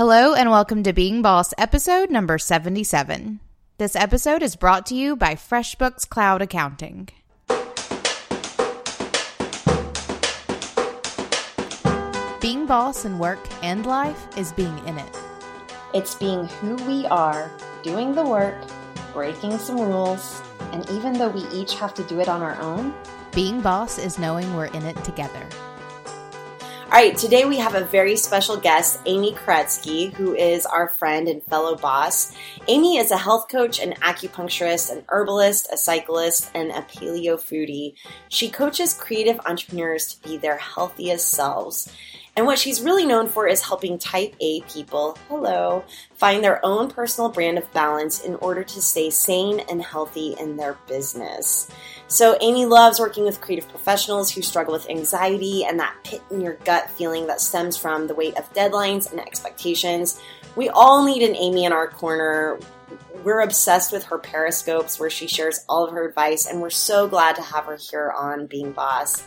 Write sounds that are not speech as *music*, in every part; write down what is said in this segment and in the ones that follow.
Hello and welcome to Being Boss episode number 77. This episode is brought to you by FreshBooks Cloud Accounting. Being boss in work and life is being in it. It's being who we are, doing the work, breaking some rules, and even though we each have to do it on our own, Being boss is knowing we're in it together. All right, today we have a very special guest, Amy Kuretsky, who is our friend and fellow boss. Amy is a health coach, an acupuncturist, an herbalist, a cyclist, and a paleo foodie. She coaches creative entrepreneurs to be their healthiest selves. And what she's really known for is helping type A people, hello, find their own personal brand of balance in order to stay sane and healthy in their business. So, Amy loves working with creative professionals who struggle with anxiety and that pit in your gut feeling that stems from the weight of deadlines and expectations. We all need an Amy in our corner. We're obsessed with her periscopes where she shares all of her advice, and we're so glad to have her here on Being Boss.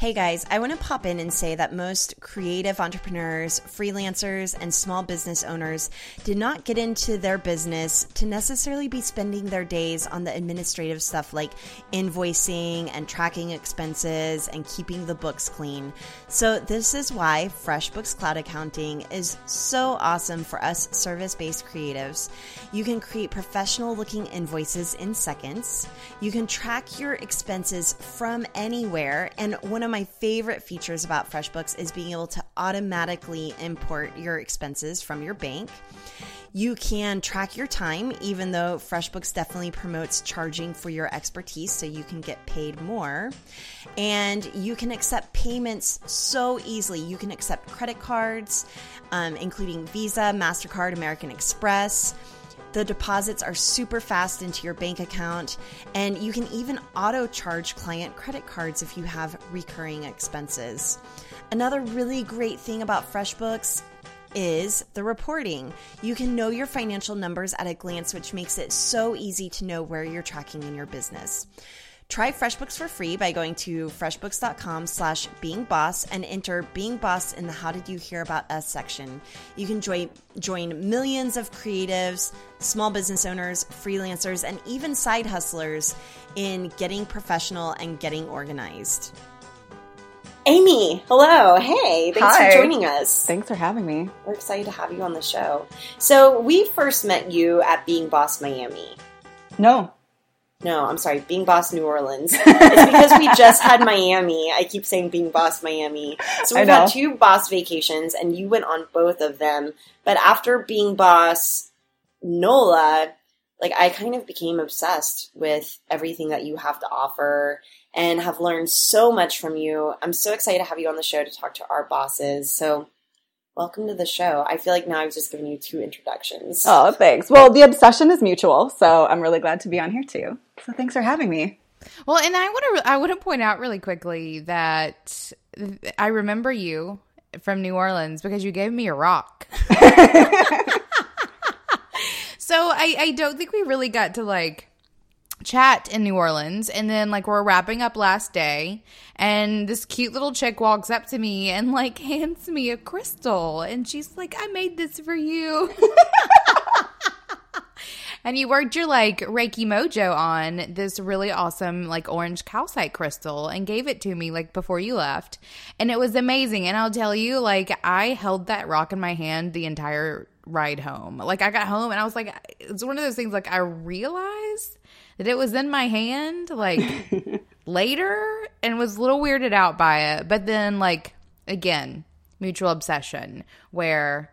Hey guys, I want to pop in and say that most creative entrepreneurs, freelancers, and small business owners did not get into their business to necessarily be spending their days on the administrative stuff like invoicing and tracking expenses and keeping the books clean. So, this is why FreshBooks Cloud Accounting is so awesome for us service based creatives. You can create professional looking invoices in seconds, you can track your expenses from anywhere, and one of my favorite features about FreshBooks is being able to automatically import your expenses from your bank. You can track your time, even though FreshBooks definitely promotes charging for your expertise so you can get paid more. And you can accept payments so easily. You can accept credit cards, um, including Visa, MasterCard, American Express. The deposits are super fast into your bank account, and you can even auto charge client credit cards if you have recurring expenses. Another really great thing about FreshBooks is the reporting. You can know your financial numbers at a glance, which makes it so easy to know where you're tracking in your business. Try FreshBooks for free by going to freshbooks.com slash beingboss and enter Being Boss in the How Did You Hear About Us section. You can join, join millions of creatives, small business owners, freelancers, and even side hustlers in getting professional and getting organized. Amy, hello. Hey, thanks Hi. for joining us. Thanks for having me. We're excited to have you on the show. So, we first met you at Being Boss Miami. No. No, I'm sorry, Being Boss New Orleans. *laughs* it's because we just had Miami. I keep saying Being Boss Miami. So we've had two boss vacations, and you went on both of them. But after Being Boss NOLA, like I kind of became obsessed with everything that you have to offer and have learned so much from you. I'm so excited to have you on the show to talk to our bosses. So welcome to the show. I feel like now I've just given you two introductions. Oh, thanks. Well, the obsession is mutual, so I'm really glad to be on here too. So thanks for having me. Well, and I want to I want to point out really quickly that I remember you from New Orleans because you gave me a rock. *laughs* *laughs* so I I don't think we really got to like chat in New Orleans and then like we're wrapping up last day and this cute little chick walks up to me and like *laughs* hands me a crystal and she's like I made this for you. *laughs* And you worked your like Reiki mojo on this really awesome like orange calcite crystal and gave it to me like before you left. And it was amazing. And I'll tell you, like, I held that rock in my hand the entire ride home. Like, I got home and I was like, it's one of those things like I realized that it was in my hand like *laughs* later and was a little weirded out by it. But then, like, again, mutual obsession where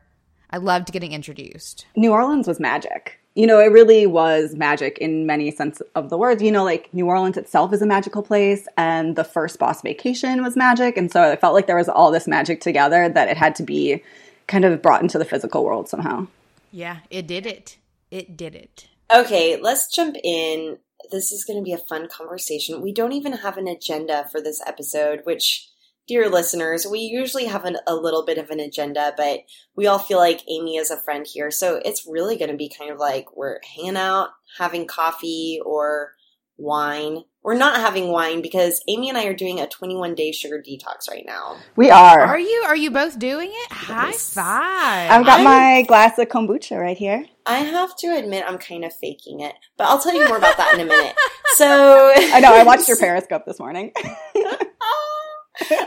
I loved getting introduced. New Orleans was magic. You know, it really was magic in many sense of the words. You know, like New Orleans itself is a magical place, and the first boss vacation was magic. And so I felt like there was all this magic together that it had to be kind of brought into the physical world somehow. Yeah, it did it. It did it. Okay, let's jump in. This is going to be a fun conversation. We don't even have an agenda for this episode, which, dear listeners, we usually have an, a little bit of an agenda, but we all feel like Amy is a friend here. So it's really going to be kind of like we're hanging out, having coffee or wine, we're not having wine because Amy and I are doing a 21 day sugar detox right now. We are. Are you? Are you both doing it? High five! I've got my glass of kombucha right here. I have to admit, I'm kind of faking it, but I'll tell you more about that in a minute. *laughs* So I know I watched your *laughs* Periscope this morning. *laughs*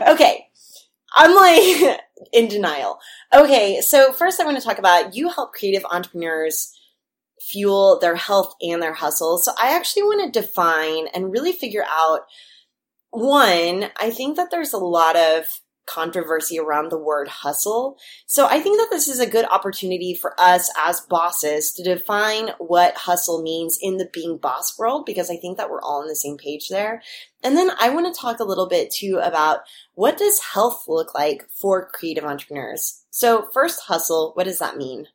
okay. I'm like in denial. Okay, so first I want to talk about you help creative entrepreneurs fuel their health and their hustle. So I actually want to define and really figure out one, I think that there's a lot of controversy around the word hustle. So I think that this is a good opportunity for us as bosses to define what hustle means in the being boss world because I think that we're all on the same page there. And then I want to talk a little bit too about what does health look like for creative entrepreneurs. So first hustle, what does that mean?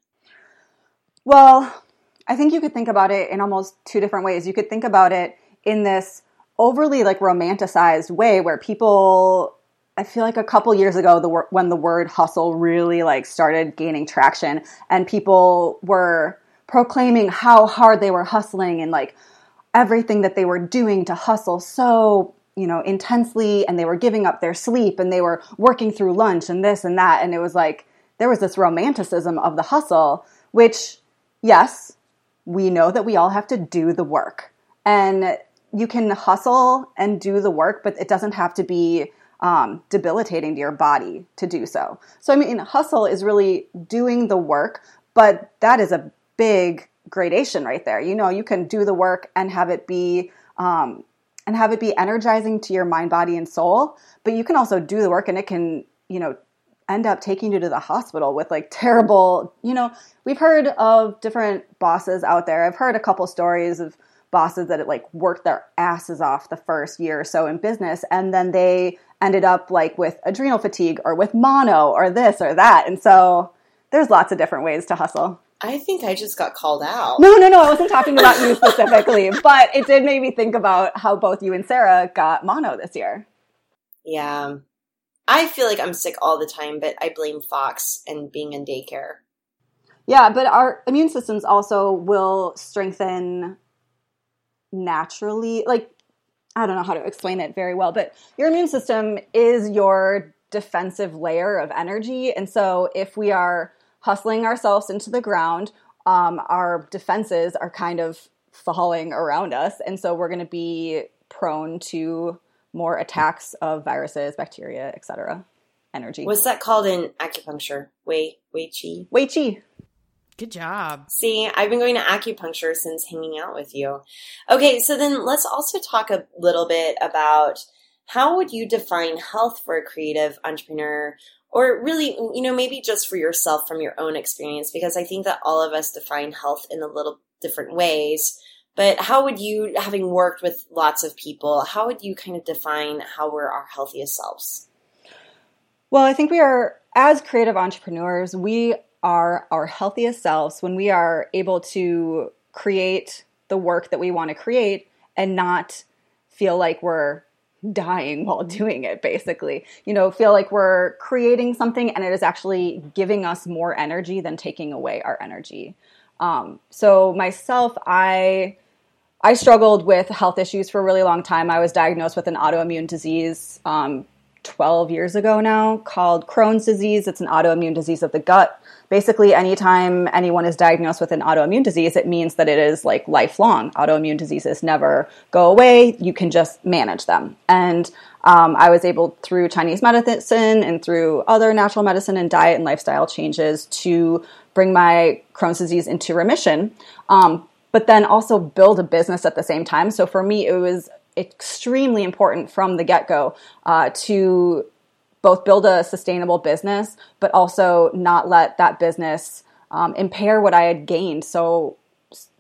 Well, I think you could think about it in almost two different ways. You could think about it in this overly like romanticized way where people I feel like a couple years ago the when the word hustle really like started gaining traction and people were proclaiming how hard they were hustling and like everything that they were doing to hustle so you know intensely and they were giving up their sleep and they were working through lunch and this and that and it was like there was this romanticism of the hustle which yes we know that we all have to do the work. And you can hustle and do the work, but it doesn't have to be um, debilitating to your body to do so. So, I mean, hustle is really doing the work, but that is a big gradation right there. You know, you can do the work and have it be um, and have it be energizing to your mind, body, and soul. But you can also do the work, and it can, you know, end up taking you to the hospital with like terrible, you know, we've heard of different bosses out there. I've heard a couple stories of bosses that like worked their asses off the first year or so in business and then they ended up like with adrenal fatigue or with mono or this or that. And so there's lots of different ways to hustle. I think I just got called out. No, no, no. I wasn't talking about you specifically, *laughs* but it did make me think about how both you and Sarah got mono this year. Yeah. I feel like I'm sick all the time, but I blame Fox and being in daycare. Yeah, but our immune systems also will strengthen naturally. Like, I don't know how to explain it very well, but your immune system is your defensive layer of energy. And so if we are hustling ourselves into the ground, um, our defenses are kind of falling around us. And so we're going to be prone to more attacks of viruses, bacteria, etc. Energy. What's that called in acupuncture? Wei Wei Qi. Wei Qi. Good job. See, I've been going to acupuncture since hanging out with you. Okay, so then let's also talk a little bit about how would you define health for a creative entrepreneur or really, you know, maybe just for yourself from your own experience because I think that all of us define health in a little different ways. But how would you, having worked with lots of people, how would you kind of define how we're our healthiest selves? Well, I think we are, as creative entrepreneurs, we are our healthiest selves when we are able to create the work that we want to create and not feel like we're dying while *laughs* doing it basically you know feel like we're creating something and it is actually giving us more energy than taking away our energy um, so myself i I struggled with health issues for a really long time. I was diagnosed with an autoimmune disease um, 12 years ago now called Crohn's disease. It's an autoimmune disease of the gut. Basically, anytime anyone is diagnosed with an autoimmune disease, it means that it is like lifelong. Autoimmune diseases never go away. You can just manage them. And um, I was able, through Chinese medicine and through other natural medicine and diet and lifestyle changes, to bring my Crohn's disease into remission. Um, but then also build a business at the same time. So for me, it was extremely important from the get go uh, to both build a sustainable business, but also not let that business um, impair what I had gained. So,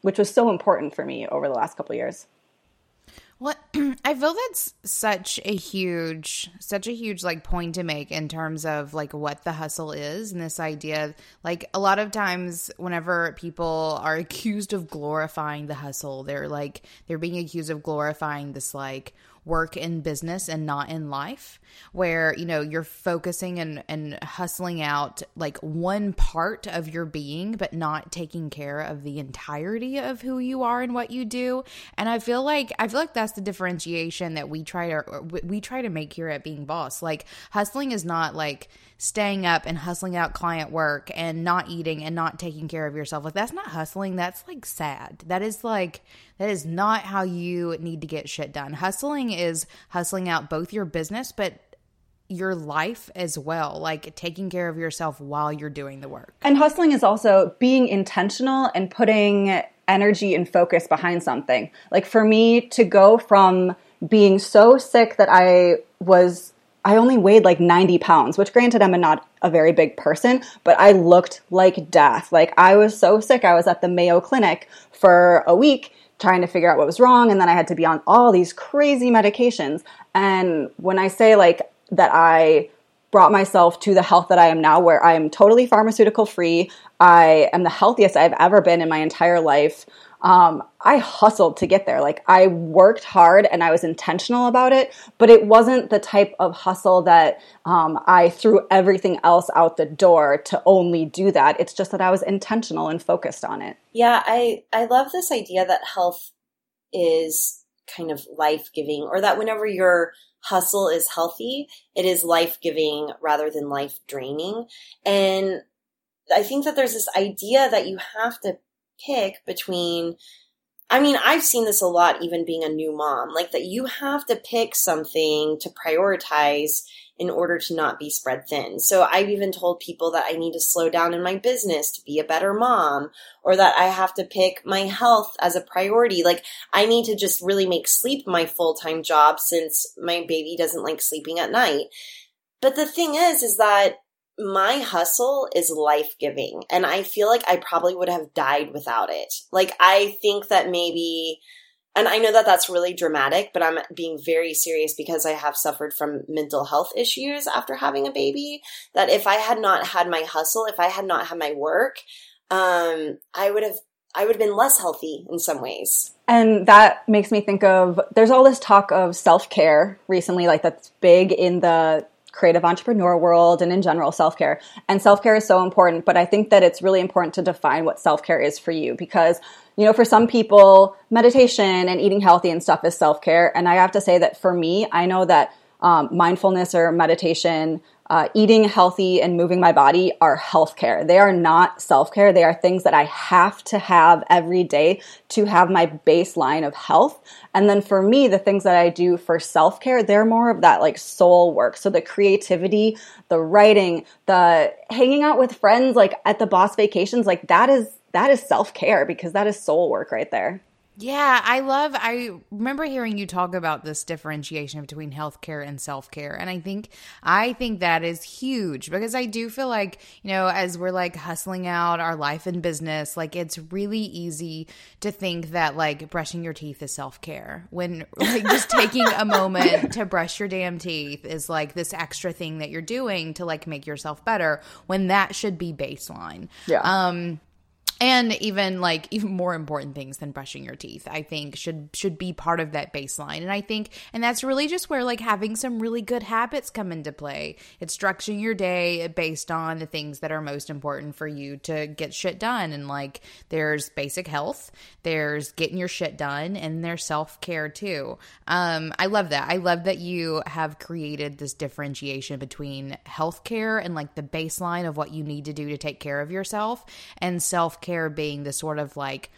which was so important for me over the last couple years. Well, *clears throat* I feel that's such a huge, such a huge like point to make in terms of like what the hustle is and this idea. Like a lot of times, whenever people are *laughs* accused of glorifying the hustle, they're like they're being accused of glorifying this like work in business and not in life where you know you're focusing and and hustling out like one part of your being but not taking care of the entirety of who you are and what you do and i feel like i feel like that's the differentiation that we try to we try to make here at being boss like hustling is not like staying up and hustling out client work and not eating and not taking care of yourself. Like that's not hustling, that's like sad. That is like that is not how you need to get shit done. Hustling is hustling out both your business but your life as well, like taking care of yourself while you're doing the work. And hustling is also being intentional and putting energy and focus behind something. Like for me to go from being so sick that I was I only weighed like 90 pounds, which granted, I'm not a very big person, but I looked like death. Like I was so sick. I was at the Mayo Clinic for a week trying to figure out what was wrong. And then I had to be on all these crazy medications. And when I say like that, I brought myself to the health that I am now, where I am totally pharmaceutical free. I am the healthiest I've ever been in my entire life um, I hustled to get there. Like I worked hard and I was intentional about it, but it wasn't the type of hustle that um, I threw everything else out the door to only do that. It's just that I was intentional and focused on it. Yeah, I I love this idea that health is kind of life giving, or that whenever your hustle is healthy, it is life giving rather than life draining. And I think that there's this idea that you have to pick between I mean, I've seen this a lot even being a new mom, like that you have to pick something to prioritize in order to not be spread thin. So I've even told people that I need to slow down in my business to be a better mom or that I have to pick my health as a priority. Like I need to just really make sleep my full-time job since my baby doesn't like sleeping at night. But the thing is, is that my hustle is life giving. And I feel like I probably would have died without it. Like, I think that maybe, and I know that that's really dramatic, but I'm being very serious because I have suffered from mental health issues after having a baby. That if I had not had my hustle, if I had not had my work, um, I would have I would have been less healthy in some ways. And that makes me think of there's all this talk of self care recently, like that's big in the creative entrepreneur world and in general self care. And self care is so important, but I think that it's really important to define what self care is for you because, you know, for some people, meditation and eating healthy and stuff is self care. And I have to say that for me, I know that um, mindfulness or meditation uh, eating healthy and moving my body are health care. They are not self care. They are things that I have to have every day to have my baseline of health. And then for me, the things that I do for self care, they're more of that like soul work. So the creativity, the writing, the hanging out with friends, like at the boss vacations, like that is that is self care because that is soul work right there. Yeah, I love I remember hearing you talk about this differentiation between healthcare and self-care. And I think I think that is huge because I do feel like, you know, as we're like hustling out our life and business, like it's really easy to think that like brushing your teeth is self-care when like just taking a moment *laughs* to brush your damn teeth is like this extra thing that you're doing to like make yourself better when that should be baseline. Yeah. Um and even like even more important things than brushing your teeth i think should should be part of that baseline. And i think and that's really just where like having some really good habits come into play. It's structuring your day based on the things that are most important for you to get shit done. And like there's basic health there's getting your shit done and there's self-care too. Um i love that. I love that you have created this differentiation between healthcare and like the baseline of what you need to do to take care of yourself and self care being the sort of like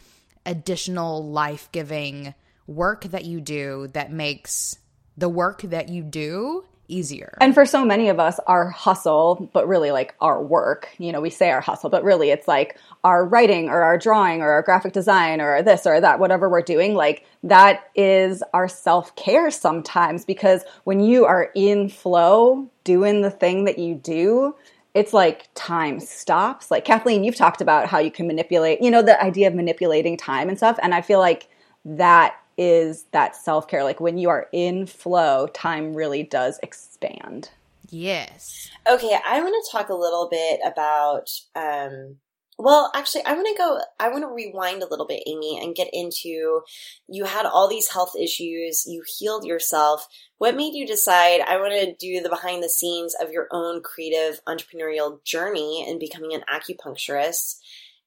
additional life giving work that you do that makes the work that you do easier. And for so many of us, our hustle, but really like our work, you know, we say our hustle, but really it's like our writing or our drawing or our graphic design or this or that, whatever we're doing, like that is our self care sometimes because when you are in flow doing the thing that you do, it's like time stops. Like Kathleen, you've talked about how you can manipulate, you know, the idea of manipulating time and stuff. And I feel like that is that self care. Like when you are in flow, time really does expand. Yes. Okay, I want to talk a little bit about um, Well, actually, I want to go, I want to rewind a little bit, Amy, and get into you had all these health issues, you healed yourself. What made you decide I want to do the behind the scenes of your own creative entrepreneurial journey and becoming an acupuncturist?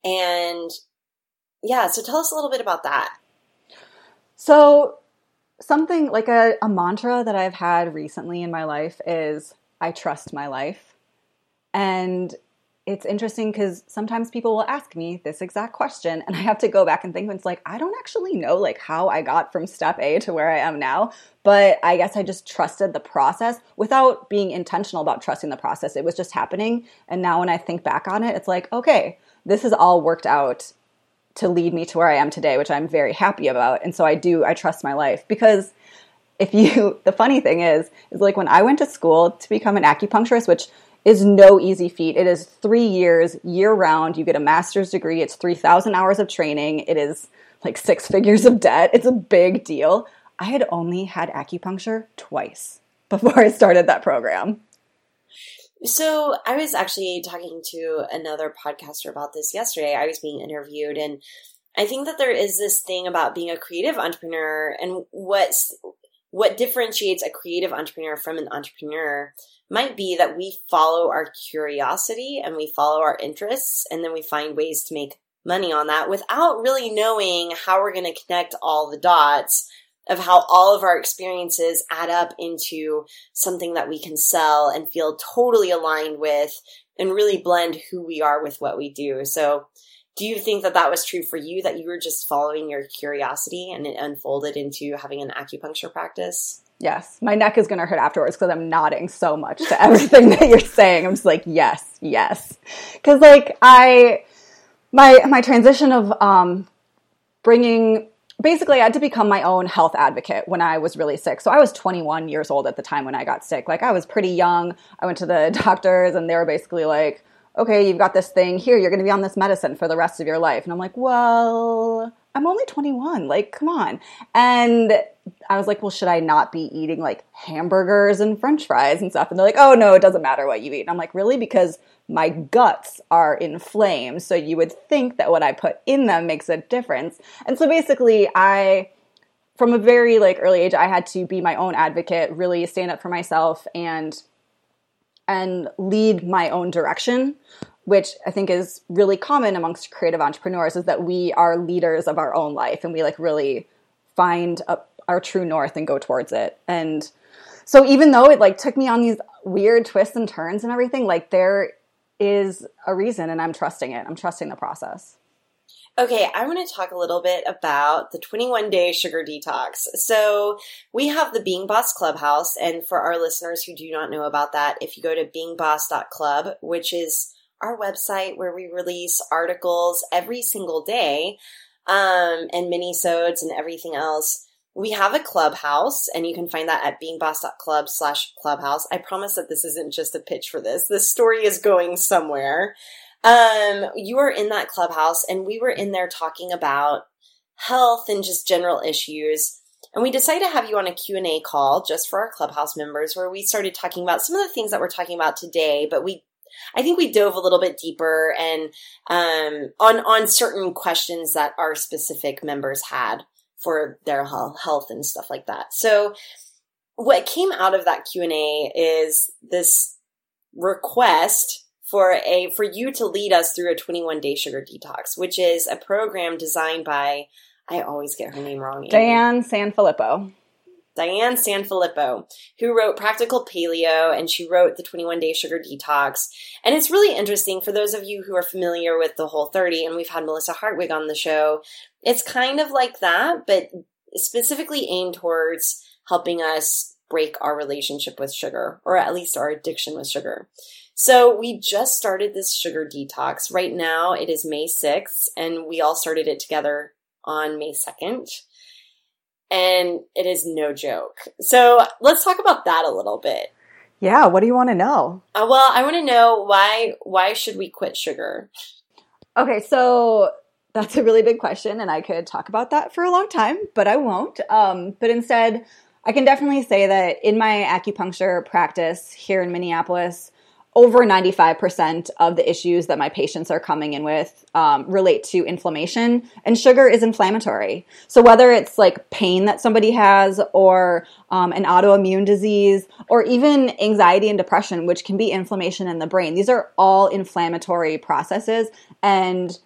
And yeah, so tell us a little bit about that. So, something like a, a mantra that I've had recently in my life is I trust my life. And it's interesting because sometimes people will ask me this exact question and I have to go back and think, and it's like, I don't actually know like how I got from step A to where I am now. But I guess I just trusted the process without being intentional about trusting the process. It was just happening. And now when I think back on it, it's like, okay, this has all worked out to lead me to where I am today, which I'm very happy about. And so I do, I trust my life because if you, *laughs* the funny thing is, is like when I went to school to become an acupuncturist, which is no easy feat. It is three years, year round. You get a master's degree. It's 3,000 hours of training. It is like six figures of debt. It's a big deal. I had only had acupuncture twice before I started that program. So I was actually talking to another podcaster about this yesterday. I was being interviewed and I think that there is this thing about being a creative entrepreneur and what's what differentiates a creative entrepreneur from an entrepreneur might be that we follow our curiosity and we follow our interests and then we find ways to make money on that without really knowing how we're going to connect all the dots of how all of our experiences add up into something that we can sell and feel totally aligned with and really blend who we are with what we do. So, do you think that that was true for you that you were just following your curiosity and it unfolded into having an acupuncture practice? Yes, my neck is going to hurt afterwards because I'm nodding so much to *laughs* everything that you're saying. I'm just like, yes, yes, because like I, my my transition of um, bringing basically I had to become my own health advocate when I was really sick. So I was 21 years old at the time when I got sick. Like I was pretty young. I went to the *laughs* doctors and they were basically like, "Okay, you've got this thing here. You're going to be on this medicine for the rest of your life." And I'm like, "Well, I'm only 21. Like, come on." And I was like, well, should I not be eating like hamburgers and french fries and stuff? And they're like, oh, no, it doesn't matter what you eat. And I'm like, really? Because my guts are inflamed. So you would think that what I put in them makes a difference. And so basically, I, from a very like early age, I had to be my own advocate, really stand up for myself and and lead my own direction which I think is really common amongst creative entrepreneurs is that we are leaders of our own life and we like really find a, our true north and go towards it. And so even though it like took me on these weird twists and turns and everything, like there is a reason and I'm trusting it. I'm trusting the process. Okay, I want to talk a little bit about the 21 day sugar detox. So, we have the Being Boss Clubhouse, and for our listeners who do not know about that, if you go to beingboss.club, which is our website where we release articles every single day, um, and mini-sodes and everything else, we have a clubhouse and you can find that at beingboss.club slash clubhouse. I promise that this isn't just a pitch for this. This story is going somewhere. Um, you are in that clubhouse and we were in there talking about health and just general issues. And we decided to have you on a Q&A call just for our clubhouse members where we started talking about some of the things that we're talking about today, but we I think we dove a little bit deeper and um, on on certain questions that our specific members had for their health and stuff like that. So what came out of that Q&A is this request for a for you to lead us through a 21 day sugar detox, which is a program designed by I always get her name wrong. Diane Sanfilippo. Diane Sanfilippo, who wrote Practical Paleo and she wrote The 21 Day Sugar Detox. And it's really interesting for those of you who are familiar with the Whole 30, and we've had Melissa Hartwig on the show. It's kind of like that, but specifically aimed towards helping us break our relationship with sugar, or at least our addiction with sugar. So we just started this sugar detox. Right now it is May 6th, and we all started it together on May 2nd and it is no joke. So let's talk about that a little bit. Yeah, what do you want to know? Uh, well, I want to know why why should we quit sugar? Okay, so that's a really big question, and I could talk about that for a long time, but I won't. Um, but instead, I can definitely say that in my acupuncture practice here in Minneapolis, over 95% of the issues that my patients are coming in with um, relate to inflammation, and sugar is inflammatory. So, whether it's like pain that somebody has, or um, an autoimmune disease, or even anxiety and depression, which can be inflammation in the brain, these are all inflammatory processes. And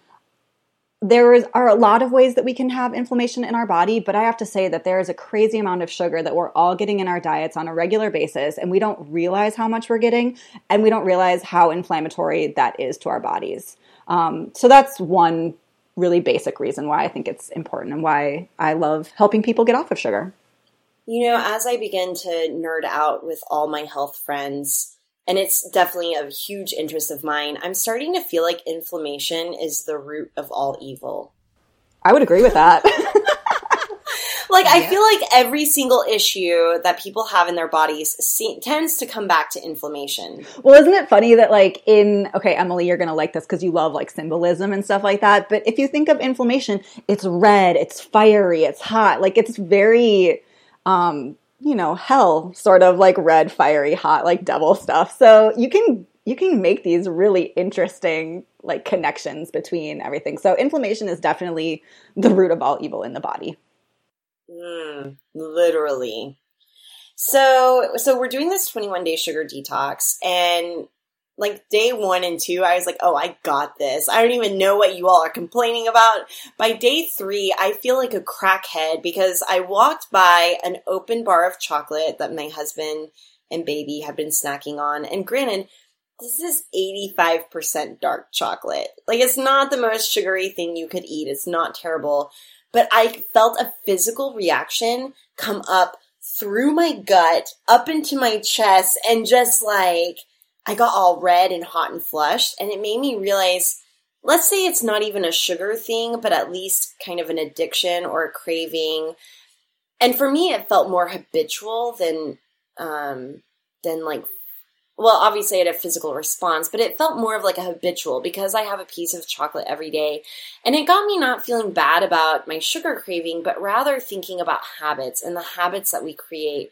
there is, are a lot of ways that we can have inflammation in our body, but I have to say that there is a crazy amount of sugar that we're all getting in our diets on a regular basis, and we don't realize how much we're getting, and we don't realize how inflammatory that is to our bodies. Um, so that's one really basic reason why I think it's important and why I love helping people get off of sugar. You know, as I begin to nerd out with all my health friends, and it's definitely a huge interest of mine. I'm starting to feel like inflammation is the root of all evil. I would agree with that. *laughs* like I feel like every single issue that people have in their bodies see, tends to come back to inflammation. Well, isn't it funny that like in okay, Emily, you're gonna like this because you love like symbolism and stuff like that. But if you think of inflammation, it's red, it's fiery, it's hot, like it's very um you know, hell sort of like red, fiery, hot, like devil stuff. So you can you can make these really interesting like connections between everything. So inflammation is definitely the root of all evil in the body. Mm, literally. So so we're doing this 21 day sugar detox and like day one and two, I was like, oh, I got this. I don't even know what you all are complaining about. By day three, I feel like a crackhead because I walked by an open bar of chocolate that my husband and baby had been snacking on. And granted, this is 85% dark chocolate. Like, it's not the most sugary thing you could eat. It's not terrible. But I felt a physical reaction come up through my gut, up into my chest, and just like, I got all red and hot and flushed, and it made me realize let's say it's not even a sugar thing, but at least kind of an addiction or a craving. And for me, it felt more habitual than, um, than like, well, obviously I had a physical response, but it felt more of like a habitual because I have a piece of chocolate every day. And it got me not feeling bad about my sugar craving, but rather thinking about habits and the habits that we create.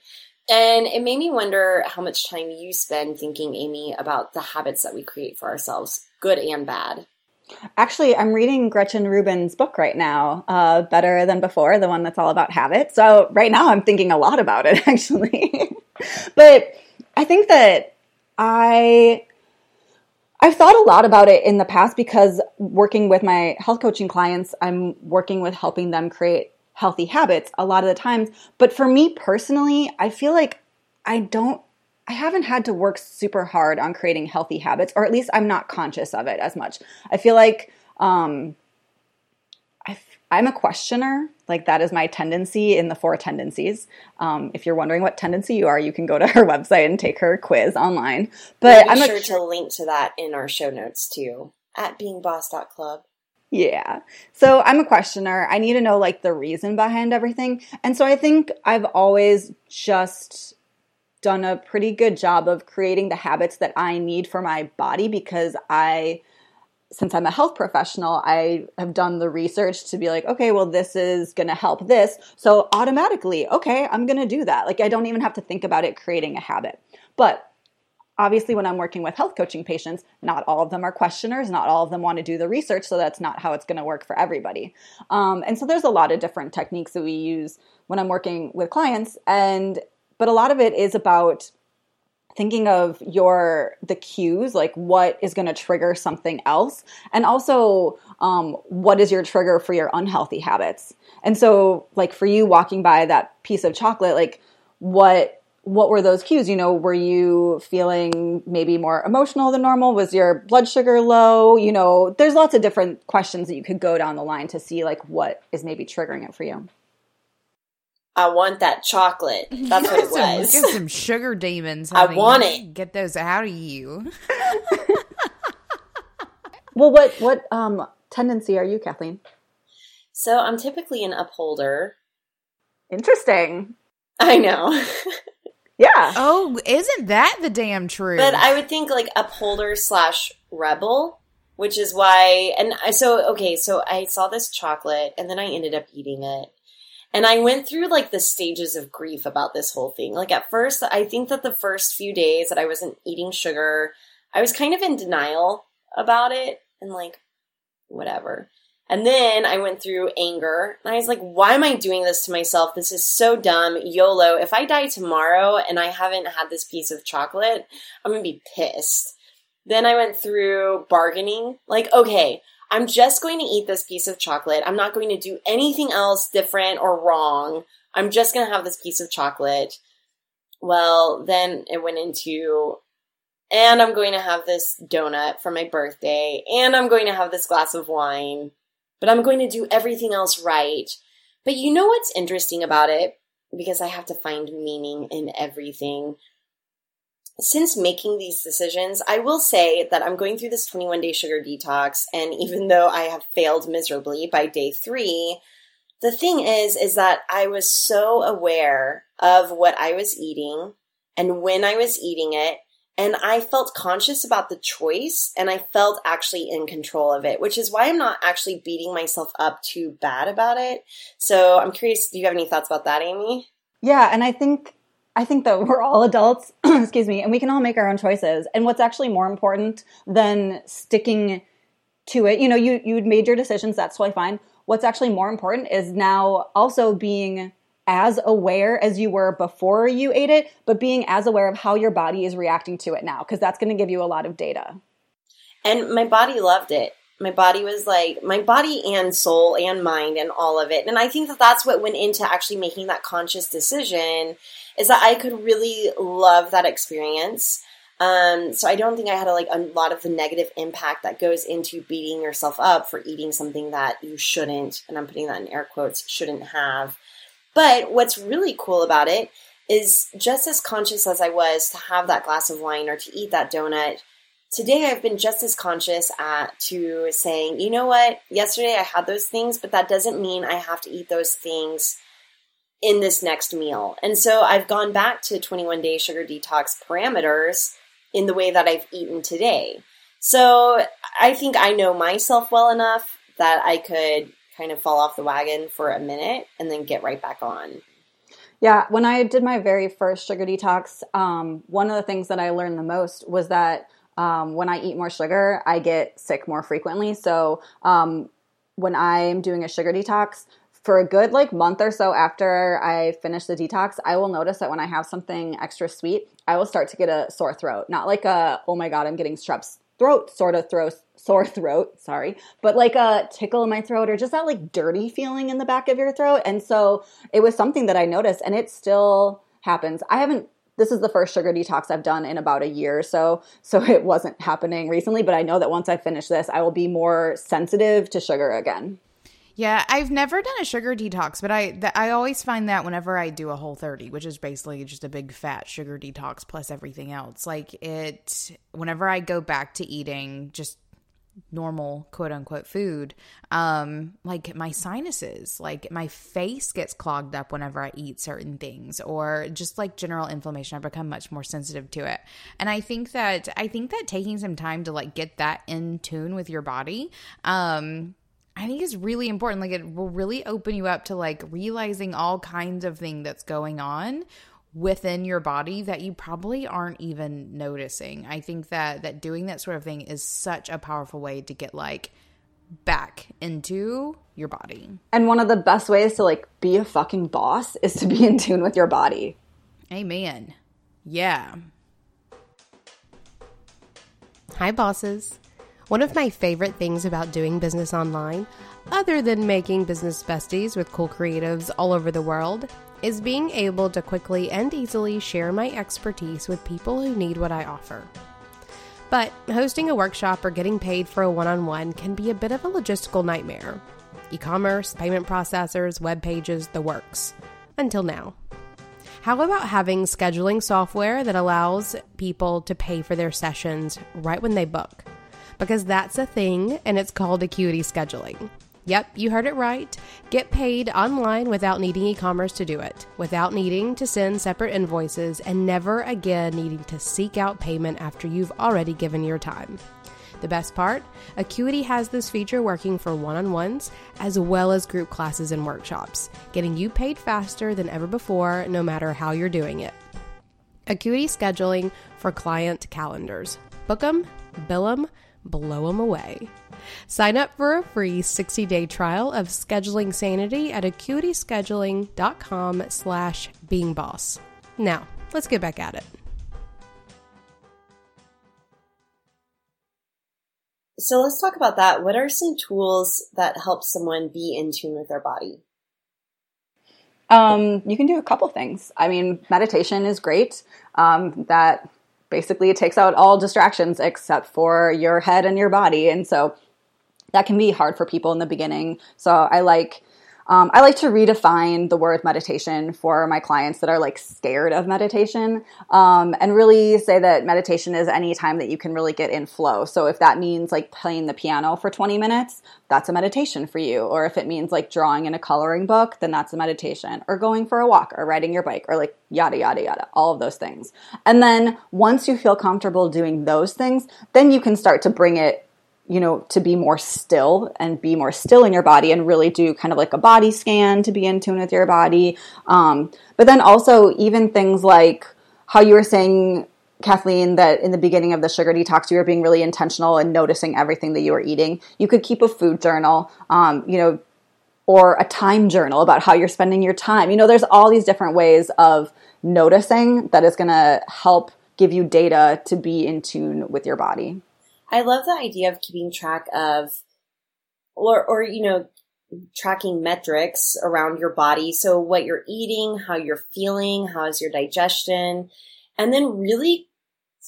And it made me wonder how much time you spend thinking, Amy, about the habits that we create for ourselves, good and bad. Actually, I'm reading Gretchen Rubin's book right now, uh, Better Than Before, the one that's all about habits. So right now I'm thinking a lot about it, *laughs* actually. but I think that I I've thought a lot about it in the past because working with my health coaching clients, I'm working with helping them create healthy habits a lot of the times. But for me personally, I feel like I don't, I haven't had to work super hard on creating healthy habits, or at least I'm not conscious of it as much. I feel like, um, I, am a questioner. Like that is my tendency in the four tendencies. Um, if you're wondering what tendency you are, you can go to *laughs* her website and take her quiz online. But I'm sure a, to link to that in our show notes too at beingboss.club. Yeah. So I'm a questioner. I need to know like the reason behind everything. And so I think I've always just done a pretty good job of creating the habits that I need for my body because I since I'm a health professional, I have done the research to be like, okay, well, this is going to help this. So automatically, okay, I'm going to do that. Like, I don't even have to think about it creating a habit. But obviously when i'm working with health coaching patients not all of them are questioners not all of them want to do the research so that's not how it's going to work for everybody. Um, and so there's a lot of different techniques that we use when i'm working with clients and but a lot of it is about thinking of your the cues like what is going to trigger something else and also um, what is your trigger for your unhealthy habits. And so like for you walking by that piece of chocolate like what what were those cues? You know, were you feeling maybe more emotional than normal? Was your blood sugar low? You know, there's lots of different questions that you could go down the line to see like what is maybe triggering it for you. I want that chocolate. *laughs* That's what it was. Get some sugar demons. Honey. I want it. Get those out of you. *laughs* well, what what um tendency are you, Kathleen? So I'm typically an upholder. Interesting. I know. *laughs* Yeah. Oh, isn't that the damn truth? But I would think like upholder slash rebel, which is why. And I, so, okay, so I saw this chocolate and then I ended up eating it. And I went through like the stages of grief about this whole thing. Like at first, I think that the first few days that I wasn't eating sugar, I was kind of in denial about it and like, whatever. And then I went through anger and I was like, why am I doing this to myself? This is so dumb. YOLO. If I die tomorrow and I haven't had this piece of chocolate, I'm going to be pissed. Then I went through bargaining. Like, okay, I'm just going to eat this piece of chocolate. I'm not going to do anything else different or wrong. I'm just going to have this piece of chocolate. Well, then it went into, and I'm going to have this donut for my birthday, and I'm going to have this glass of wine but I'm going to do everything else right. But you know what's interesting about it? Because I have to find meaning in everything. Since making these decisions, I will say that I'm going through this 21 day sugar detox, and even though I have failed miserably by day three, the thing is, is that I was so aware of what I was eating and when I was eating it and I felt conscious about the choice and I felt actually in control of it, which is why I'm not actually beating myself up too bad about it. So I'm curious, do you have any thoughts about that, Amy? Yeah, and I think I think that *laughs* we're all adults, *clears throat* excuse me, and we can all make our own choices. And what's actually more important than sticking to it, you know, you you made your decisions, that's totally fine. What's actually more important is now also being as aware as you were before you ate it, but being as aware of how your body is reacting to it now, because that's going to give you a lot of data. And my body loved it. My body was like, my body and soul and mind and all of it. And I think that that's what went into actually making that conscious decision is that I could really love that experience. Um, so I don't think I had a, like a lot of the negative impact that goes into beating yourself up for eating something that you shouldn't, and I'm putting that in air quotes, shouldn't have. But what's really cool about it is just as conscious as I was to have that glass of wine or to eat that donut, today I've been just as conscious at to saying, you know what, yesterday I had those things, but that doesn't mean I have to eat those things in this next meal. And so I've gone back to 21 day sugar detox parameters in the way that I've eaten today. So I think I know myself well enough that I could kind of fall off the wagon for a minute and then get right back on. Yeah, when I did my very first sugar detox, um, one of the things that I learned the most was that um, when I eat more sugar, I get sick more frequently. So um, when I'm doing a sugar detox, for a good like month or so after I finish the detox, I will notice that when I have something extra sweet, I will start to get a sore throat. Not like a oh my god, I'm getting strep throat sort of throat *laughs* sore throat, sorry, but like a tickle in my throat or just that like dirty feeling in the back of your throat. And so it was something that I noticed and it still happens. I haven't this is the first sugar detox I've done in about a year or so, so *laughs* it wasn't happening recently, but I know that once I finish this, I will be more sensitive to sugar again. Yeah, I've never done a sugar detox, but I th- I always find that whenever I do a whole 30, which is basically just a big fat sugar detox plus everything else, like it whenever I go back to eating just normal quote unquote food um like my sinuses like my face gets clogged up whenever i eat certain things or just like general inflammation i become much more sensitive to it. And i think that i think that taking some time to like get that in tune with your body um I think is really important. Like it will really open you up to like realizing all kinds of thing that's going on within your body that you probably aren't even noticing. I think that that doing that sort of thing is such a powerful way to get like back into your body. And one of the best ways to like be a fucking boss is to be in tune with your body. Amen. Yeah. Hi bosses. One of my favorite things about doing business online, other than making business besties with cool creatives all over the world, is being able to quickly and easily share my expertise with people who need what I offer. But hosting a workshop or getting paid for a one on one can be a bit of a logistical nightmare. E commerce, payment processors, web pages, the works. Until now. How about having scheduling software that allows people to pay for their sessions right when they book? Because that's a thing and it's called Acuity Scheduling. Yep, you heard it right. Get paid online without needing e commerce to do it, without needing to send separate invoices, and never again needing to seek out payment after you've already given your time. The best part? Acuity has this feature working for one on ones as well as group classes and workshops, getting you paid faster than ever before, no matter how you're doing it. Acuity scheduling for client calendars. Book 'em, bill 'em, blow 'em away. Sign up for a free 60-day trial of Scheduling Sanity at acuityscheduling.com slash beingboss. Now, let's get back at it. So let's talk about that. What are some tools that help someone be in tune with their body? Um, you can do a couple things. I mean, meditation is great. Um, that basically it takes out all distractions except for your head and your body, and so that can be hard for people in the beginning. So I like um, I like to redefine the word meditation for my clients that are like scared of meditation um, and really say that meditation is any time that you can really get in flow. So if that means like playing the piano for 20 minutes, that's a meditation for you. Or if it means like drawing in a coloring book, then that's a meditation. Or going for a walk or riding your bike or like yada, yada, yada, all of those things. And then once you feel comfortable doing those things, then you can start to bring it you know, to be more still and be more still in your body and really do kind of like a body scan to be in tune with your body. Um, but then also, even things like how you were saying, Kathleen, that in the beginning of the sugar detox, you were being really intentional and noticing everything that you were eating. You could keep a food journal, um, you know, or a time journal about how you're spending your time. You know, there's all these different ways of noticing that is going to help give you data to be in tune with your body. I love the idea of keeping track of, or, or, you know, tracking metrics around your body. So what you're eating, how you're feeling, how is your digestion, and then really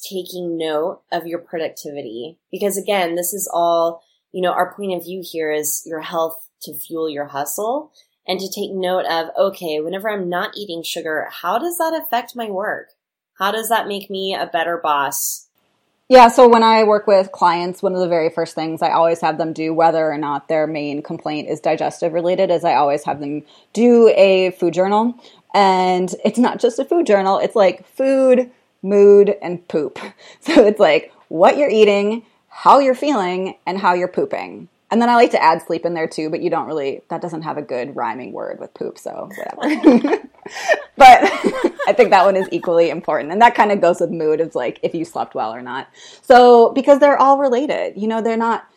taking note of your productivity. Because again, this is all, you know, our point of view here is your health to fuel your hustle and to take note of, okay, whenever I'm not eating sugar, how does that affect my work? How does that make me a better boss? Yeah, so when I work with clients, one of the very first things I always have them do, whether or not their main complaint is digestive related, is I always have them do a food journal. And it's not just a food journal, it's like food, mood, and poop. *laughs* So it's like what you're eating, how you're feeling, and how you're pooping. And then I like to add sleep in there too, but you don't really, that doesn't have a good rhyming word with poop, so whatever. *laughs* but *laughs* I think that one is equally important. And that kind of goes with mood of like if you slept well or not. So, because they're all related, you know, they're not,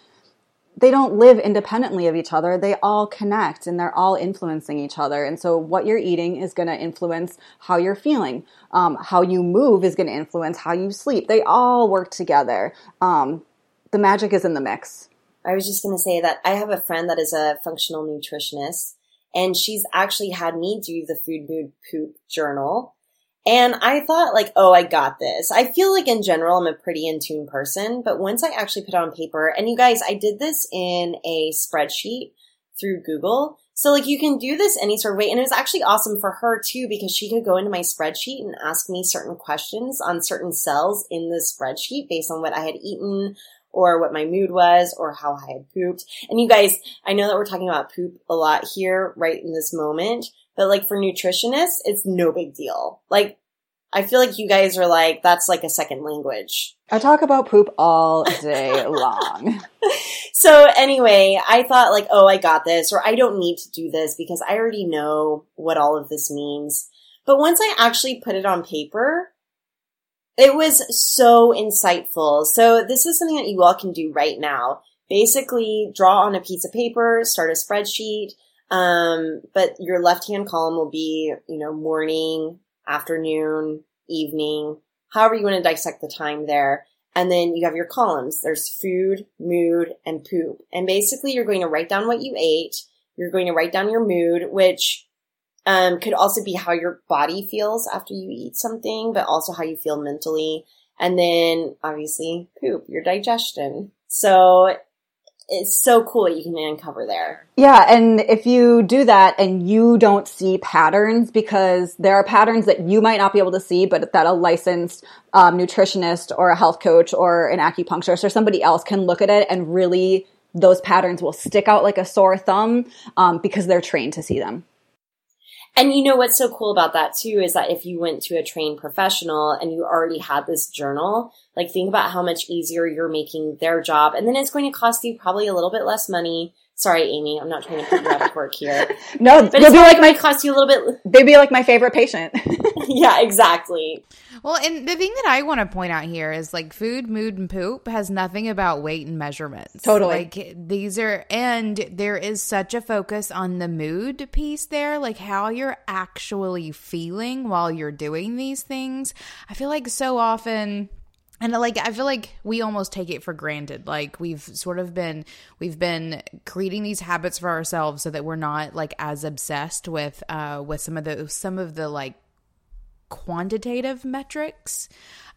they don't live independently of each other. They all connect and they're all influencing each other. And so, what you're eating is going to influence how you're feeling. Um, how you move is going to influence how you sleep. They all work together. Um, the magic is in the mix. I was just going to say that I have a friend that is a functional nutritionist and she's actually had me do the food mood poop journal. And I thought like, oh, I got this. I feel like in general, I'm a pretty in tune person, but once I actually put it on paper, and you guys, I did this in a spreadsheet through Google. So like you can do this any sort of way. And it was actually awesome for her too, because she could go into my spreadsheet and ask me certain questions on certain cells in the spreadsheet based on what I had eaten or what my mood was or how I had pooped. And you guys, I know that we're talking about poop a lot here right in this moment, but like for nutritionists, it's no big deal. Like, I feel like you guys are like, that's like a second language. I talk about poop all *laughs* day long. so anyway, I thought like, oh, I got this, or I don't need to do this because I already know what all of this means. But once I actually put it on paper, it was so insightful. So this is something that you all can do right now. Basically, draw on a piece of paper, start a spreadsheet, um, but your left hand column will be, you know, morning, afternoon, evening, however you want to dissect the time there. And then you have your columns. There's food, mood, and poop. And basically, you're going to write down what you ate. You're going to write down your mood, which um, could also be how your body feels after you eat something, but also how you feel mentally. And then obviously poop, your digestion. So it's so cool what you can uncover there. Yeah, and if you do that and you don't see patterns, because there are patterns that you might not be able to see, but that a licensed um, nutritionist or a health coach or an acupuncturist or somebody else can look at it and really those patterns will stick out like a sore thumb um, because they're trained to see them. And you know what's so cool about that too is that if you went to a trained professional and you already had this journal, like think about how much easier you're making their job. And then it's going to cost you probably a little bit less money Sorry, Amy, I'm not trying to put you out of work here. *laughs* No, But you'll it's be like like my cost you a little bit. they'd be like my favorite patient. *laughs* Yeah, exactly. Well, and the thing that I want to point out here is like food, mood, and poop has nothing about weight and measurements. Totally. Like these are, and there is such a focus on the mood piece there, like how you're actually feeling while you're doing these things. I feel like so often. And like I feel like we almost take it for granted. Like we've sort of been we've been creating these habits for ourselves so that we're not like as obsessed with uh with some of the some of the like quantitative metrics